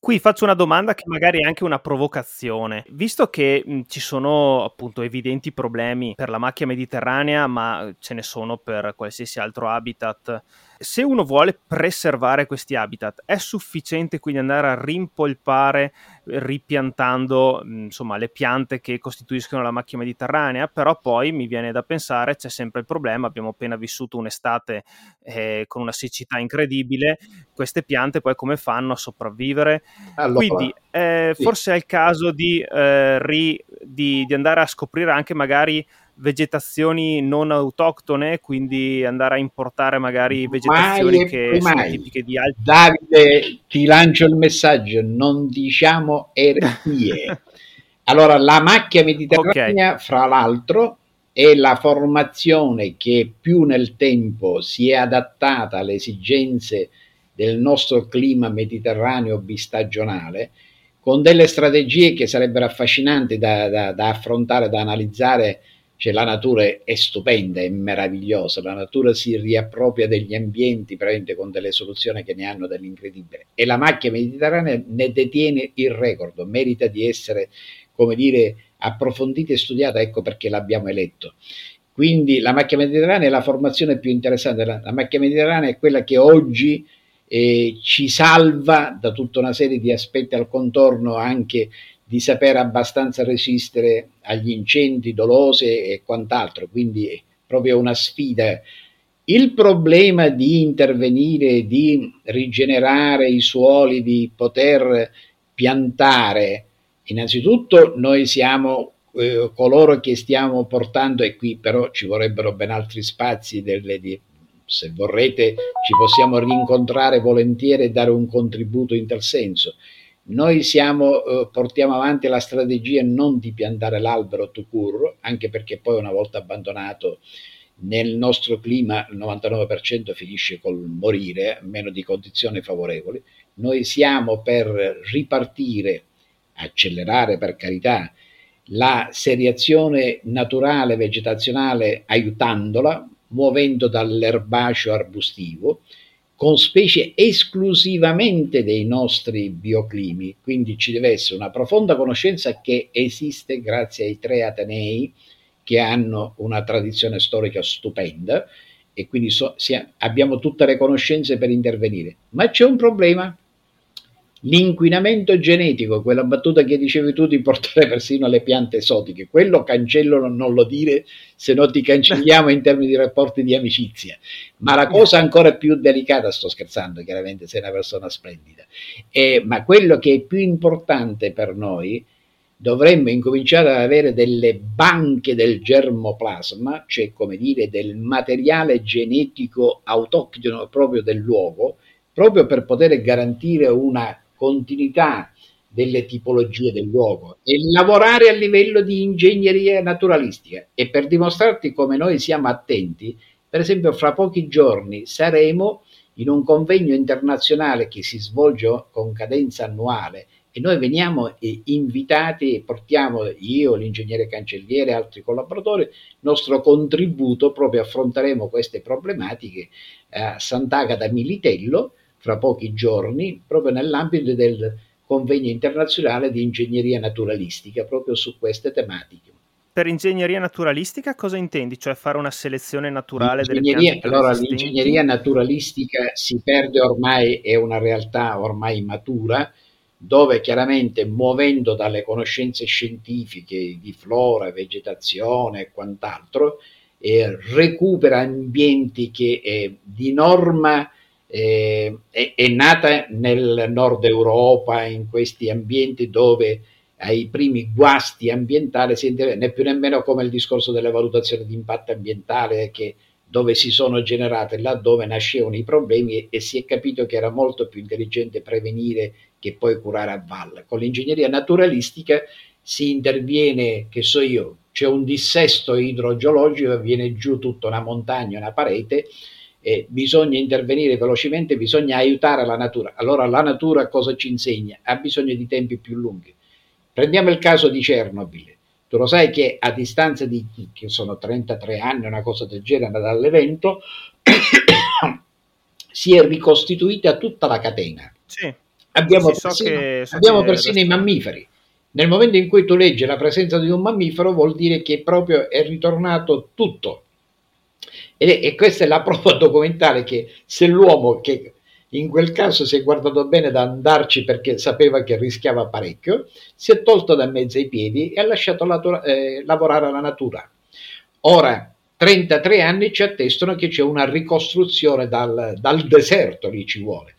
Qui faccio una domanda che magari è anche una provocazione. Visto che mh, ci sono appunto evidenti problemi per la macchia mediterranea, ma ce ne sono per qualsiasi altro habitat se uno vuole preservare questi habitat, è sufficiente quindi andare a rimpolpare ripiantando insomma, le piante che costituiscono la macchia mediterranea, però poi mi viene da pensare c'è sempre il problema, abbiamo appena vissuto un'estate eh, con una siccità incredibile, queste piante poi come fanno a sopravvivere? Allora, quindi eh, sì. forse è il caso di, eh, ri, di, di andare a scoprire anche magari vegetazioni non autoctone, quindi andare a importare magari vegetazioni mai che mai. sono tipiche di altri. Davide, ti lancio il messaggio, non diciamo eresie. allora, la macchia mediterranea, okay. fra l'altro, è la formazione che più nel tempo si è adattata alle esigenze del nostro clima mediterraneo bistagionale, con delle strategie che sarebbero affascinanti da, da, da affrontare, da analizzare cioè la natura è, stupenda, è meravigliosa, la natura si riappropria degli ambienti praticamente con delle soluzioni che ne hanno dell'incredibile e la macchia mediterranea ne detiene il record, merita di essere, come dire, approfondita e studiata, ecco perché l'abbiamo eletto. Quindi la macchia mediterranea è la formazione più interessante, la, la macchia mediterranea è quella che oggi eh, ci salva da tutta una serie di aspetti al contorno anche di sapere abbastanza resistere agli incendi dolosi e quant'altro, quindi è proprio una sfida. Il problema di intervenire, di rigenerare i suoli, di poter piantare, innanzitutto noi siamo eh, coloro che stiamo portando, e qui però ci vorrebbero ben altri spazi, delle, di, se vorrete ci possiamo rincontrare volentieri e dare un contributo in tal senso noi siamo, eh, portiamo avanti la strategia non di piantare l'albero to cure, anche perché poi una volta abbandonato nel nostro clima il 99% finisce col morire, meno di condizioni favorevoli. Noi siamo per ripartire, accelerare per carità, la seriazione naturale vegetazionale aiutandola, muovendo dall'erbaceo arbustivo, con specie esclusivamente dei nostri bioclimi, quindi ci deve essere una profonda conoscenza che esiste grazie ai tre Atenei che hanno una tradizione storica stupenda e quindi so, sia, abbiamo tutte le conoscenze per intervenire. Ma c'è un problema, L'inquinamento genetico, quella battuta che dicevi tu di portare persino le piante esotiche, quello cancellano non lo dire, se no ti cancelliamo in termini di rapporti di amicizia. Ma la cosa ancora più delicata, sto scherzando, chiaramente sei una persona splendida, è, ma quello che è più importante per noi, dovremmo incominciare ad avere delle banche del germoplasma, cioè come dire del materiale genetico autoctono proprio del luogo, proprio per poter garantire una continuità delle tipologie del luogo e lavorare a livello di ingegneria naturalistica. E per dimostrarti come noi siamo attenti, per esempio fra pochi giorni saremo in un convegno internazionale che si svolge con cadenza annuale e noi veniamo invitati e portiamo io, l'ingegnere cancelliere e altri collaboratori il nostro contributo proprio affronteremo queste problematiche a Sant'Agata Militello fra pochi giorni, proprio nell'ambito del convegno internazionale di ingegneria naturalistica, proprio su queste tematiche. Per ingegneria naturalistica cosa intendi? Cioè fare una selezione naturale delle piante? Allora, l'ingegneria naturalistica si perde ormai, è una realtà ormai matura, dove chiaramente muovendo dalle conoscenze scientifiche di flora, vegetazione e quant'altro, eh, recupera ambienti che eh, di norma eh, è, è, nata nel nord Europa, in questi ambienti dove ai primi guasti ambientali si né più nemmeno come il discorso delle valutazioni di impatto ambientale che dove si sono generate, là dove nascevano i problemi e si è capito che era molto più intelligente prevenire che puoi curare a valle. Con l'ingegneria naturalistica si interviene, che so io, c'è un dissesto idrogeologico, viene giù tutta una montagna, una parete, e bisogna intervenire velocemente, bisogna aiutare la natura. Allora la natura cosa ci insegna? Ha bisogno di tempi più lunghi. Prendiamo il caso di Chernobyl. Tu lo sai che a distanza di che sono 33 anni, una cosa del genere dall'evento, si è ricostituita tutta la catena. Sì. Abbiamo Sì, so persino, che- so abbiamo persino i mammiferi. Nel momento in cui tu leggi la presenza di un mammifero vuol dire che proprio è ritornato tutto. E, e questa è la prova documentale che se l'uomo che in quel caso si è guardato bene da andarci perché sapeva che rischiava parecchio, si è tolto da mezzo ai piedi e ha lasciato la- eh, lavorare la natura. Ora, 33 anni ci attestano che c'è una ricostruzione dal, dal deserto, lì ci vuole.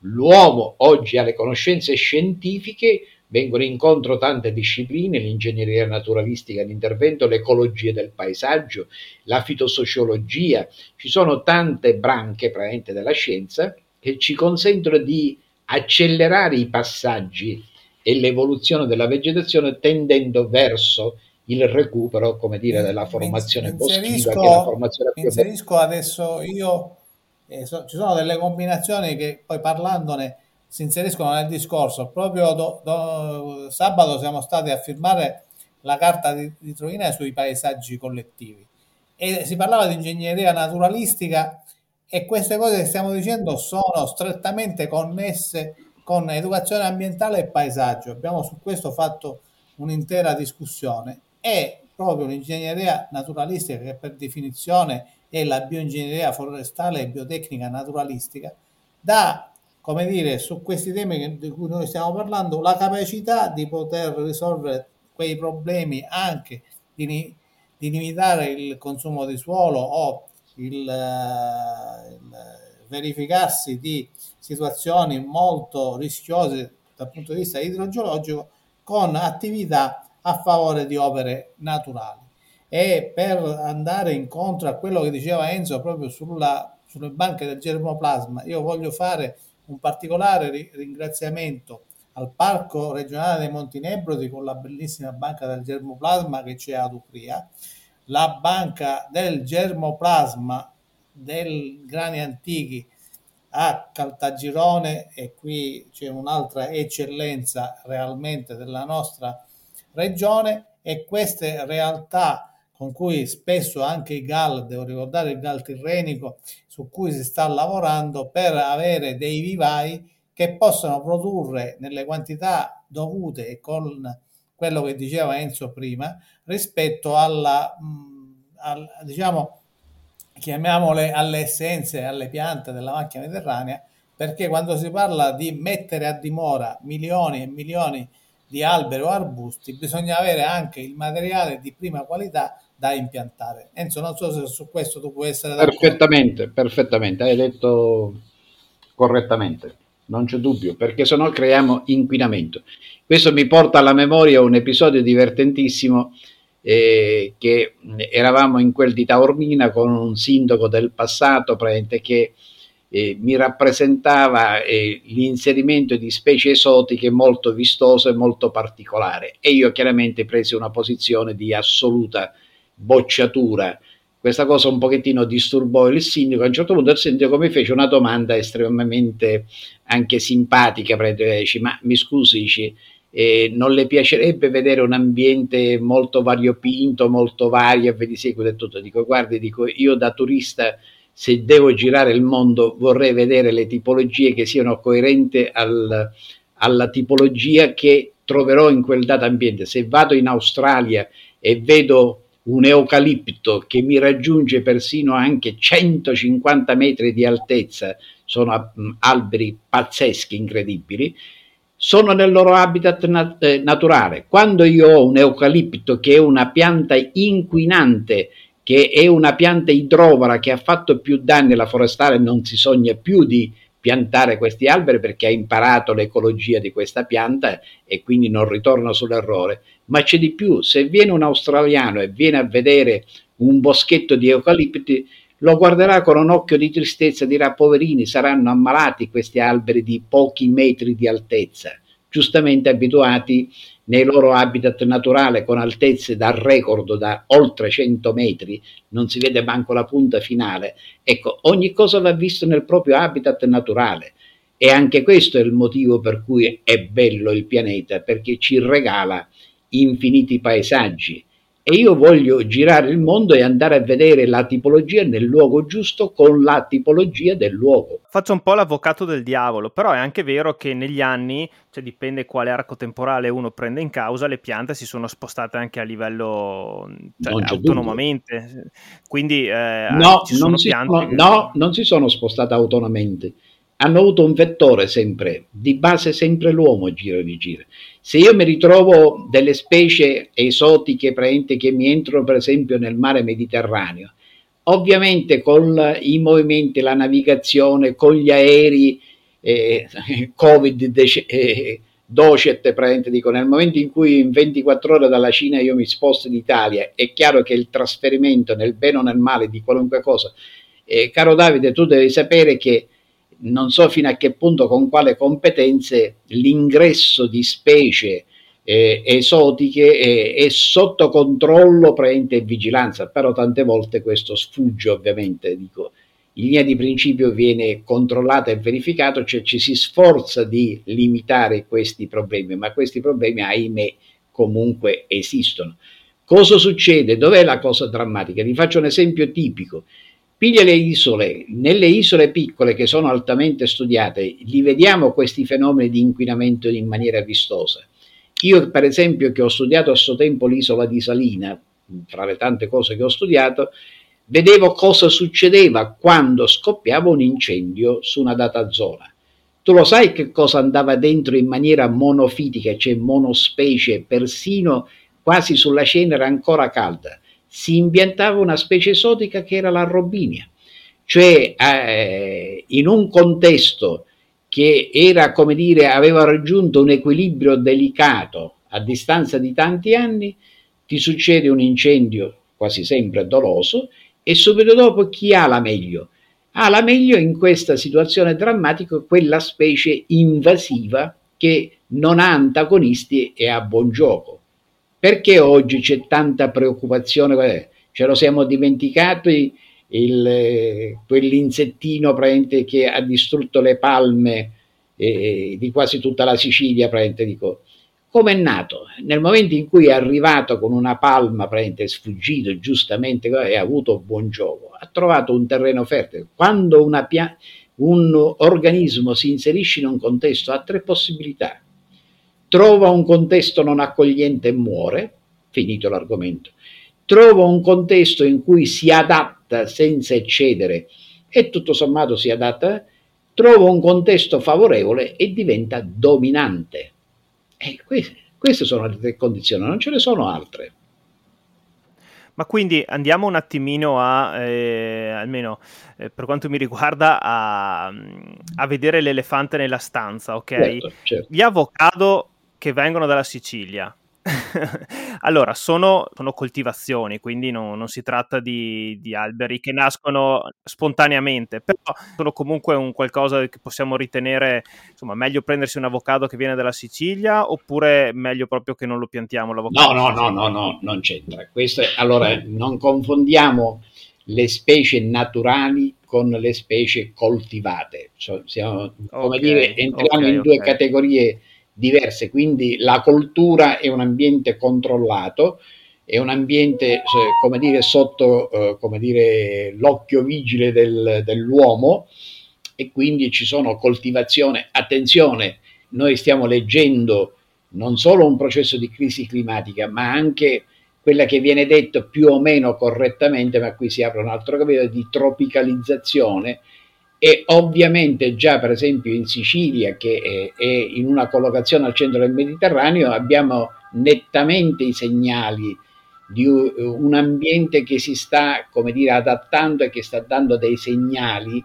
L'uomo oggi ha le conoscenze scientifiche, vengono incontro tante discipline, l'ingegneria naturalistica d'intervento, l'ecologia del paesaggio, la fitosociologia, ci sono tante branche praticamente della scienza che ci consentono di accelerare i passaggi e l'evoluzione della vegetazione tendendo verso il recupero, come dire, della formazione boschiva, formazione inserisco adesso io, eh, so- ci sono delle combinazioni che poi parlandone si inseriscono nel discorso. Proprio do- do- sabato siamo stati a firmare la carta di, di Troina sui paesaggi collettivi e si parlava di ingegneria naturalistica e queste cose che stiamo dicendo sono strettamente connesse con educazione ambientale e paesaggio. Abbiamo su questo fatto un'intera discussione e proprio l'ingegneria naturalistica, che per definizione è la bioingegneria forestale e biotecnica naturalistica, dà, come dire, su questi temi di cui noi stiamo parlando, la capacità di poter risolvere quei problemi anche di, di limitare il consumo di suolo o il, il verificarsi di situazioni molto rischiose dal punto di vista idrogeologico con attività a favore di opere naturali. E per andare incontro a quello che diceva Enzo proprio sulla- sulle banche del germoplasma, io voglio fare un particolare ri- ringraziamento al Parco regionale dei Monti Nebrodi con la bellissima banca del germoplasma che c'è ad Ucria, la banca del germoplasma del Grani Antichi a Caltagirone e qui c'è un'altra eccellenza realmente della nostra regione e queste realtà con cui spesso anche i GAL, devo ricordare il GAL tirrenico, su cui si sta lavorando per avere dei vivai che possano produrre nelle quantità dovute e con quello che diceva Enzo prima rispetto alla, mh, al- diciamo, chiamiamole alle essenze, alle piante della macchia mediterranea, perché quando si parla di mettere a dimora milioni e milioni di alberi o arbusti, bisogna avere anche il materiale di prima qualità da impiantare. Enzo, non so se su questo tu puoi essere d'accordo. Perfettamente, perfettamente, hai detto correttamente, non c'è dubbio, perché sennò creiamo inquinamento. Questo mi porta alla memoria un episodio divertentissimo eh, che eravamo in quel di Taormina con un sindaco del passato che eh, mi rappresentava eh, l'inserimento di specie esotiche molto vistose e molto particolare e io chiaramente presi una posizione di assoluta bocciatura questa cosa un pochettino disturbò il sindaco. A un certo punto il sindaco mi fece una domanda estremamente anche simpatica, dice, ma mi scusi, eh, non le piacerebbe vedere un ambiente molto variopinto, molto vario e via di seguito e tutto? Dico, guardi, dico, io da turista, se devo girare il mondo, vorrei vedere le tipologie che siano coerenti al, alla tipologia che troverò in quel dato ambiente. Se vado in Australia e vedo un eucalipto che mi raggiunge persino anche 150 metri di altezza, sono mh, alberi pazzeschi, incredibili, sono nel loro habitat nat- eh, naturale. Quando io ho un eucalipto che è una pianta inquinante, che è una pianta idrovora che ha fatto più danni alla forestale, non si sogna più di piantare questi alberi perché ha imparato l'ecologia di questa pianta e quindi non ritorna sull'errore. Ma c'è di più, se viene un australiano e viene a vedere un boschetto di eucalipti, lo guarderà con un occhio di tristezza, dirà poverini, saranno ammalati questi alberi di pochi metri di altezza, giustamente abituati nei loro habitat naturale con altezze da record da oltre 100 metri, non si vede manco la punta finale. Ecco, ogni cosa va vista nel proprio habitat naturale e anche questo è il motivo per cui è bello il pianeta, perché ci regala infiniti paesaggi, e io voglio girare il mondo e andare a vedere la tipologia nel luogo giusto con la tipologia del luogo. Faccio un po' l'avvocato del diavolo, però è anche vero che negli anni, cioè dipende quale arco temporale uno prende in causa, le piante si sono spostate anche a livello cioè, autonomamente. Dubbio. Quindi eh, no, non si, sono, che... no, non si sono spostate autonomamente hanno avuto un vettore sempre, di base sempre l'uomo gira e rigira. Se io mi ritrovo delle specie esotiche che mi entrano per esempio nel mare Mediterraneo, ovviamente con i movimenti, la navigazione, con gli aerei, eh, Covid, eh, docet, dico, nel momento in cui in 24 ore dalla Cina io mi sposto in Italia, è chiaro che il trasferimento nel bene o nel male di qualunque cosa, eh, caro Davide, tu devi sapere che non so fino a che punto, con quale competenze, l'ingresso di specie eh, esotiche è, è, sotto controllo, preente e vigilanza, però tante volte questo sfugge ovviamente, dico, in linea di principio viene controllato e verificato, cioè ci si sforza di limitare questi problemi, ma questi problemi, ahimè, comunque esistono. Cosa succede? Dov'è la cosa drammatica? Vi faccio un esempio tipico. Piglia le isole, nelle isole piccole che sono altamente studiate, li vediamo questi fenomeni di inquinamento in maniera vistosa. Io, per esempio, che ho studiato a suo tempo l'isola di Salina, fra le tante cose che ho studiato, vedevo cosa succedeva quando scoppiava un incendio su una data zona. Tu lo sai che cosa andava dentro in maniera monofitica, cioè monospecie, persino quasi sulla cenere ancora calda si impiantava una specie esotica che era la robinia, cioè eh, in un contesto che era, come dire, aveva raggiunto un equilibrio delicato a distanza di tanti anni, ti succede un incendio quasi sempre doloso e subito dopo chi ha la meglio? Ha la meglio in questa situazione drammatica quella specie invasiva che non ha antagonisti e ha buon gioco. Perché oggi c'è tanta preoccupazione? Ce lo siamo dimenticati il, quell'insettino che ha distrutto le palme eh, di quasi tutta la Sicilia, dico. Come è nato? Nel momento in cui è arrivato con una palma, è sfuggito giustamente e ha avuto buon gioco, ha trovato un terreno fertile. Quando pia- un organismo si inserisce in un contesto ha tre possibilità trova un contesto non accogliente e muore, finito l'argomento, trova un contesto in cui si adatta senza eccedere e tutto sommato si adatta, trova un contesto favorevole e diventa dominante. E queste, queste sono le tre condizioni, non ce ne sono altre. Ma quindi andiamo un attimino a, eh, almeno eh, per quanto mi riguarda, a, a, vedere l'elefante nella stanza, ok? Certo, certo. Gli avocado che vengono dalla Sicilia. allora, sono, sono, coltivazioni, quindi no, non si tratta di, di, alberi che nascono spontaneamente, però sono comunque un qualcosa che possiamo ritenere, insomma, meglio prendersi un avocado che viene dalla Sicilia oppure meglio proprio che non lo piantiamo l'avocado? No, no, no, no, no non c'entra. Questo è, allora, non confondiamo le specie naturali con le specie coltivate. Cioè, siamo, come okay, dire, entriamo okay, in due okay. categorie diverse, quindi la cultura è un ambiente controllato, è un ambiente, come dire, sotto eh, come dire, l'occhio vigile del, dell'uomo e quindi ci sono coltivazione. Attenzione, noi stiamo leggendo non solo un processo di crisi climatica, ma anche quella che viene detto più o meno correttamente, ma qui si apre un altro capitolo, di tropicalizzazione, e ovviamente già per esempio in Sicilia che è, è, in una collocazione al centro del Mediterraneo abbiamo nettamente i segnali di un ambiente che si sta come dire adattando e che sta dando dei segnali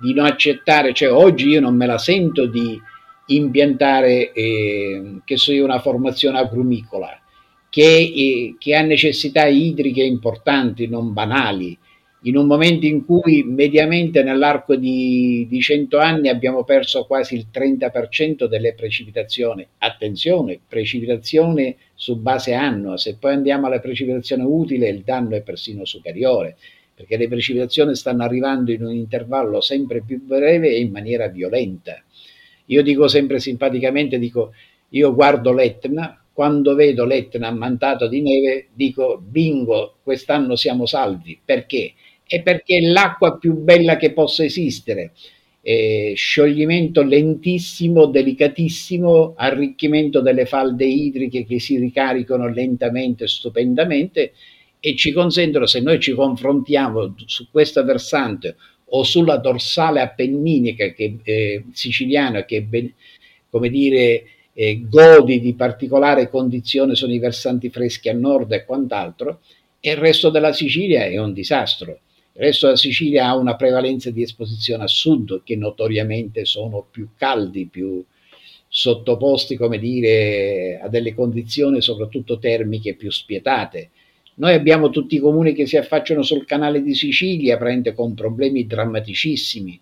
di non accettare cioè oggi io non me la sento di impiantare eh, che so io una formazione agrumicola che, eh, che ha necessità idriche importanti non banali in un momento in cui mediamente nell'arco di, di 100 anni abbiamo perso quasi il 30% delle precipitazioni. Attenzione, precipitazione su base annua, se poi andiamo alla precipitazione utile il danno è persino superiore, perché le precipitazioni stanno arrivando in un intervallo sempre più breve e in maniera violenta. Io dico sempre simpaticamente, dico, io guardo l'Etna, quando vedo l'Etna ammantato di neve, dico bingo, quest'anno siamo salvi. Perché? È perché è l'acqua più bella che possa esistere. Eh, scioglimento lentissimo, delicatissimo, arricchimento delle falde idriche che si ricaricano lentamente, stupendamente e ci consentono, se noi ci confrontiamo su questo versante o sulla dorsale appenninica che, eh, siciliana che come dire eh, godi di particolare condizione sono i versanti freschi a nord e quant'altro, e il resto della Sicilia è un disastro. Il resto della Sicilia ha una prevalenza di esposizione a sud, che notoriamente sono più caldi, più sottoposti, come dire, a delle condizioni soprattutto termiche più spietate. Noi abbiamo tutti i comuni che si affacciano sul canale di Sicilia, prende con problemi drammaticissimi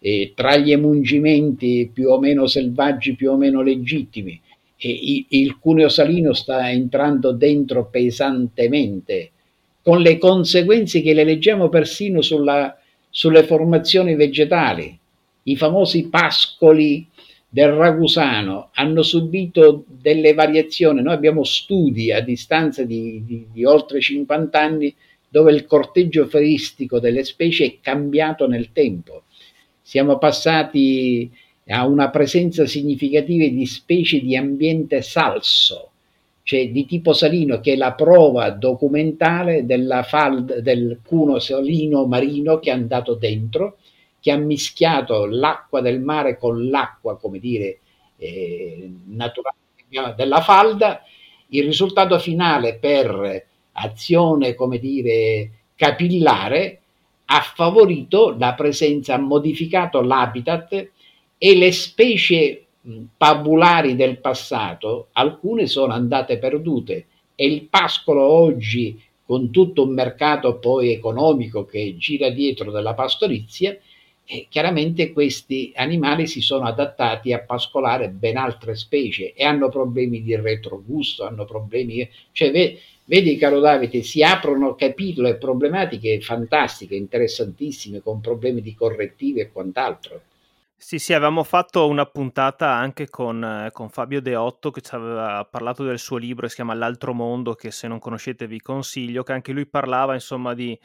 eh, tra gli emungimenti più o meno selvaggi, più o meno legittimi, e il cuneo salino sta entrando dentro pesantemente, con le conseguenze che le leggiamo persino sulla, sulle formazioni vegetali. I famosi pascoli del Ragusano hanno subito delle variazioni. Noi abbiamo studi a distanza di, di, di oltre 50 anni dove il corteggio feristico delle specie è cambiato nel tempo siamo passati a una presenza significativa di specie di ambiente salso, cioè di tipo salino, che è la prova documentale della falda, del cuno salino marino che è andato dentro, che ha mischiato l'acqua del mare con l'acqua, come dire, eh, naturale della falda. Il risultato finale per azione, come dire, capillare ha favorito la presenza, ha modificato l'habitat e le specie pabulari del passato, alcune sono andate perdute e il pascolo oggi, con tutto un mercato poi economico che gira dietro della pastorizia, e chiaramente questi animali si sono adattati a pascolare ben altre specie e hanno problemi di retrogusto, hanno problemi, cioè Vedi, caro Davide, si aprono capitoli e problematiche fantastiche, interessantissime, con problemi di correttivi e quant'altro. Sì, sì, avevamo fatto una puntata anche con, eh, con, Fabio Deotto che ci aveva parlato del suo libro, si chiama L'altro mondo, che se non conoscete vi consiglio, che anche lui parlava insomma di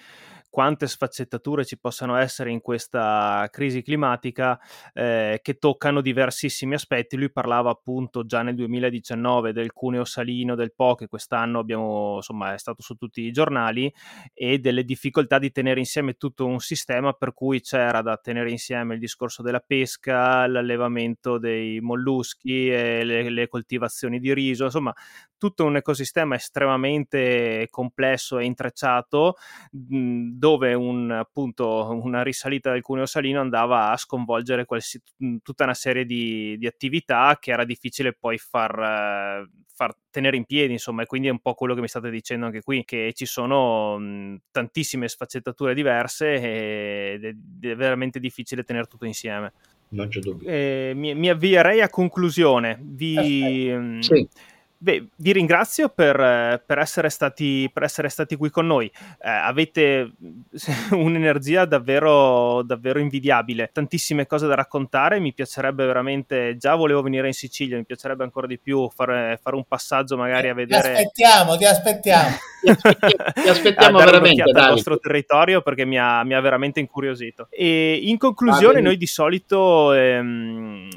quante sfaccettature ci possano essere in questa crisi climatica eh, che toccano diversissimi aspetti. Lui parlava appunto già nel 2019 del cuneo salino, del Po, che quest'anno abbiamo, insomma, è stato su tutti i giornali, e delle difficoltà di tenere insieme tutto un sistema per cui c'era da tenere insieme il discorso della pesca, l'allevamento dei molluschi, le, le coltivazioni di riso, insomma, tutto un ecosistema estremamente complesso e intrecciato dove un, appunto, una risalita del cuneo salino andava a sconvolgere qualsi, tutta una serie di, di, attività che era difficile poi far, far, tenere in piedi, insomma, e quindi è un po' quello che mi state dicendo anche qui, che ci sono mh, tantissime sfaccettature diverse ed è, è veramente difficile tenere tutto insieme. Non c'è dubbio. Eh, mi, mi, avvierei a conclusione. Vi, sì Beh, vi ringrazio per, per, essere stati, per, essere stati, qui con noi. Eh, avete un'energia davvero, davvero invidiabile, tantissime cose da raccontare. Mi piacerebbe veramente, già volevo venire in Sicilia, mi piacerebbe ancora di più fare, fare un passaggio magari a vedere. Ti aspettiamo, ti aspettiamo. ti aspettiamo veramente dal vostro territorio perché mi ha, mi ha, veramente incuriosito. E in conclusione, noi di solito. Ehm,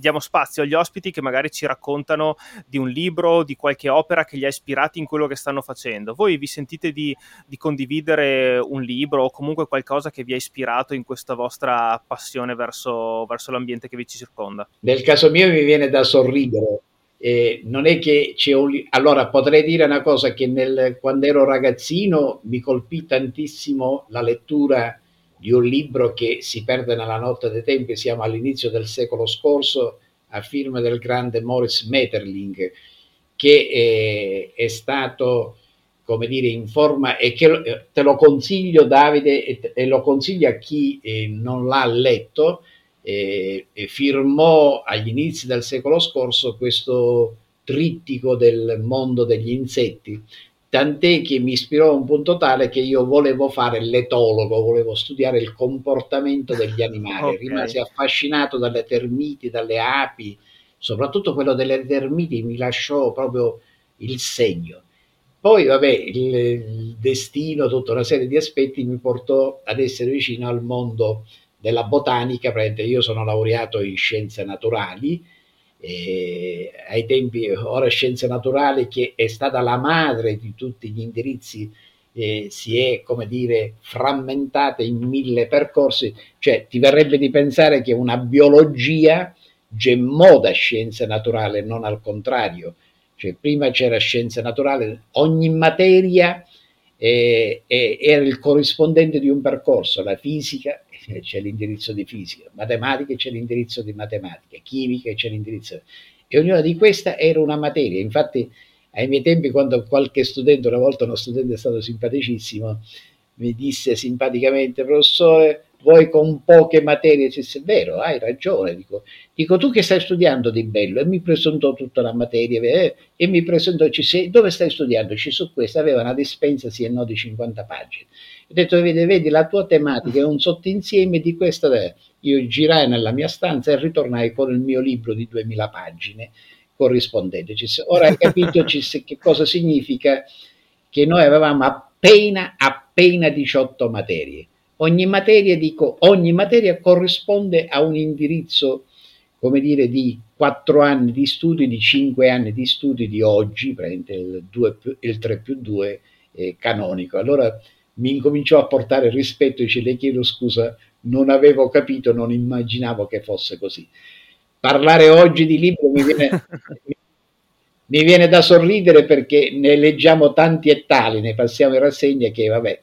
diamo spazio agli ospiti che magari ci raccontano di un libro, di qualche opera che li ha ispirati in quello che stanno facendo. Voi vi sentite di, di condividere un libro o comunque qualcosa che vi ha ispirato in questa vostra passione verso, verso l'ambiente che vi circonda? Nel caso mio mi viene da sorridere. Eh, non è che c'è un allora potrei dire una cosa che nel, quando ero ragazzino mi colpì tantissimo la lettura di un libro che si perde nella notte dei tempi, siamo all'inizio del secolo scorso, a firma del grande Morris Metterling, che è, è stato come dire, in forma e che eh, te lo consiglio Davide e, e lo consiglio a chi eh, non l'ha letto, eh, firmò agli inizi del secolo scorso questo trittico del mondo degli insetti, tant'è che mi ispirò a un punto tale che io volevo fare l'etologo, volevo studiare il comportamento degli animali, okay. rimasi affascinato dalle termiti, dalle api, soprattutto quello delle termiti mi lasciò proprio il segno. Poi, vabbè, il, il, destino, tutta una serie di aspetti mi portò ad essere vicino al mondo della botanica. Io sono laureato in scienze naturali, eh, ai tempi, ora scienze naturali, che è stata la madre di tutti gli indirizzi, eh, si è, come dire, frammentata in mille percorsi. Cioè, ti verrebbe di pensare che una biologia gemmò da scienze naturali, non al contrario cioè, prima c'era scienza naturale, ogni materia eh, eh, era il corrispondente di un percorso, la fisica c'è l'indirizzo di fisica, matematica c'è l'indirizzo di matematica, chimica c'è l'indirizzo e ognuna di queste era una materia. Infatti ai miei tempi quando qualche studente, una volta uno studente è stato simpaticissimo, mi disse simpaticamente, professore, voi con poche materie, disse, è vero, hai ragione, dico, dico, tu che stai studiando di bello, e mi presentò tutta la materia, eh, e mi presentò, ci sei, dove stai studiando? Ci su questa, aveva una dispensa sì e no di 50 pagine. Ho detto, vedi, vedi, la tua tematica è un sottinsieme di questa, io girai nella mia stanza e ritornai con il mio libro di 2000 pagine corrispondente. Ora hai capito che cosa significa che noi avevamo appena, appena 18 materie Ogni materia, dico, ogni materia corrisponde a un indirizzo, come dire, di 4 anni di studi, di 5 anni di studi di oggi, il, 2 più, il 3 più 2 eh, canonico. Allora mi incominciò a portare rispetto, dice le chiedo scusa, non avevo capito, non immaginavo che fosse così. Parlare oggi di libro mi viene, mi viene da sorridere perché ne leggiamo tanti e tali, ne passiamo in rassegna che vabbè,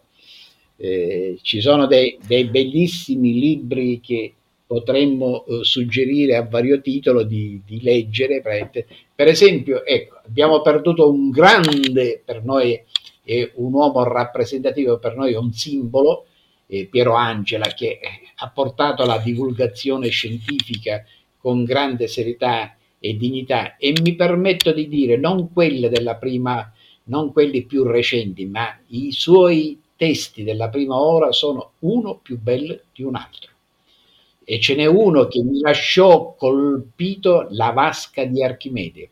eh, ci sono dei, dei, bellissimi libri che potremmo eh, suggerire a vario titolo di, di leggere. Per esempio, ecco, abbiamo perduto un grande, per noi è un uomo rappresentativo, per noi è un simbolo, eh, Piero Angela, che ha portato la divulgazione scientifica con grande serietà e dignità e mi permetto di dire non quelle della prima, non quelli più recenti, ma i suoi testi della prima ora sono uno più bello di un altro. E ce n'è uno che mi lasciò colpito, la vasca di Archimede.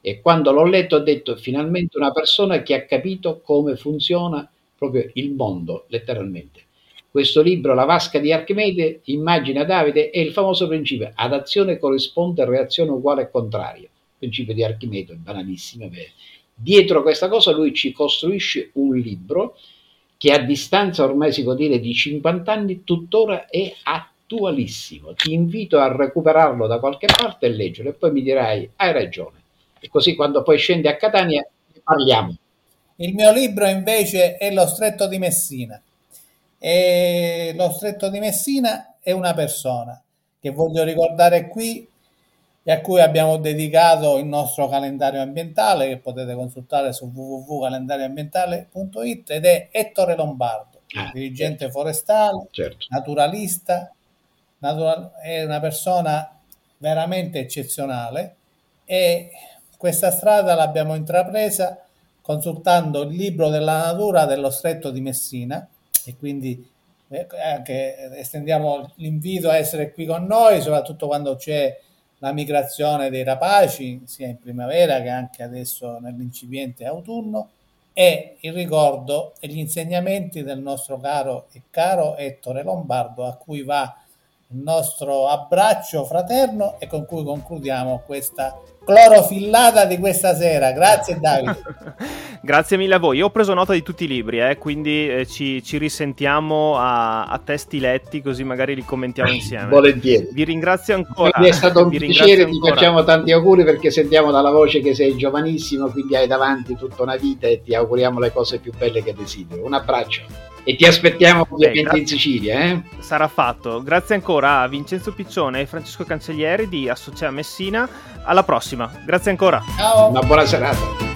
E quando l'ho letto ho detto finalmente una persona che ha capito come funziona proprio il mondo, letteralmente. Questo libro, La vasca di Archimede, immagina Davide, è il famoso principio, ad azione corrisponde reazione uguale e contraria. principio di Archimede, banalissimo. Dietro questa cosa lui ci costruisce un libro che a distanza ormai si può dire di 50 anni tuttora è attualissimo. Ti invito a recuperarlo da qualche parte e leggerlo e poi mi dirai hai ragione. E così quando poi scendi a Catania parliamo. Il mio libro invece è Lo stretto di Messina. E lo stretto di Messina è una persona che voglio ricordare qui e a cui abbiamo dedicato il nostro calendario ambientale che potete consultare su www.calendarioambientale.it ed è Ettore Lombardo, ah, dirigente certo. forestale, certo. naturalista, natural, è una persona veramente eccezionale e questa strada l'abbiamo intrapresa consultando il libro della natura dello stretto di Messina e quindi eh, anche estendiamo l'invito a essere qui con noi, soprattutto quando c'è la migrazione dei rapaci sia in primavera che anche adesso nell'incipiente autunno e il ricordo e gli insegnamenti del nostro caro e caro Ettore Lombardo a cui va il nostro abbraccio fraterno e con cui concludiamo questa clorofillata di questa sera. Grazie Davide. Grazie mille a voi. Io ho preso nota di tutti i libri, eh, quindi eh, ci, ci, risentiamo a, a, testi letti così magari li commentiamo insieme. Volentieri. Vi ringrazio ancora. Quindi è stato un piacere, ti facciamo tanti auguri perché sentiamo dalla voce che sei giovanissimo, quindi hai davanti tutta una vita e ti auguriamo le cose più belle che desideri. Un abbraccio. E ti aspettiamo ovviamente in Sicilia. Eh? Sarà fatto. Grazie ancora a Vincenzo Piccione e Francesco Cancellieri di Associa Messina. Alla prossima. Grazie ancora. Ciao. Una buona serata.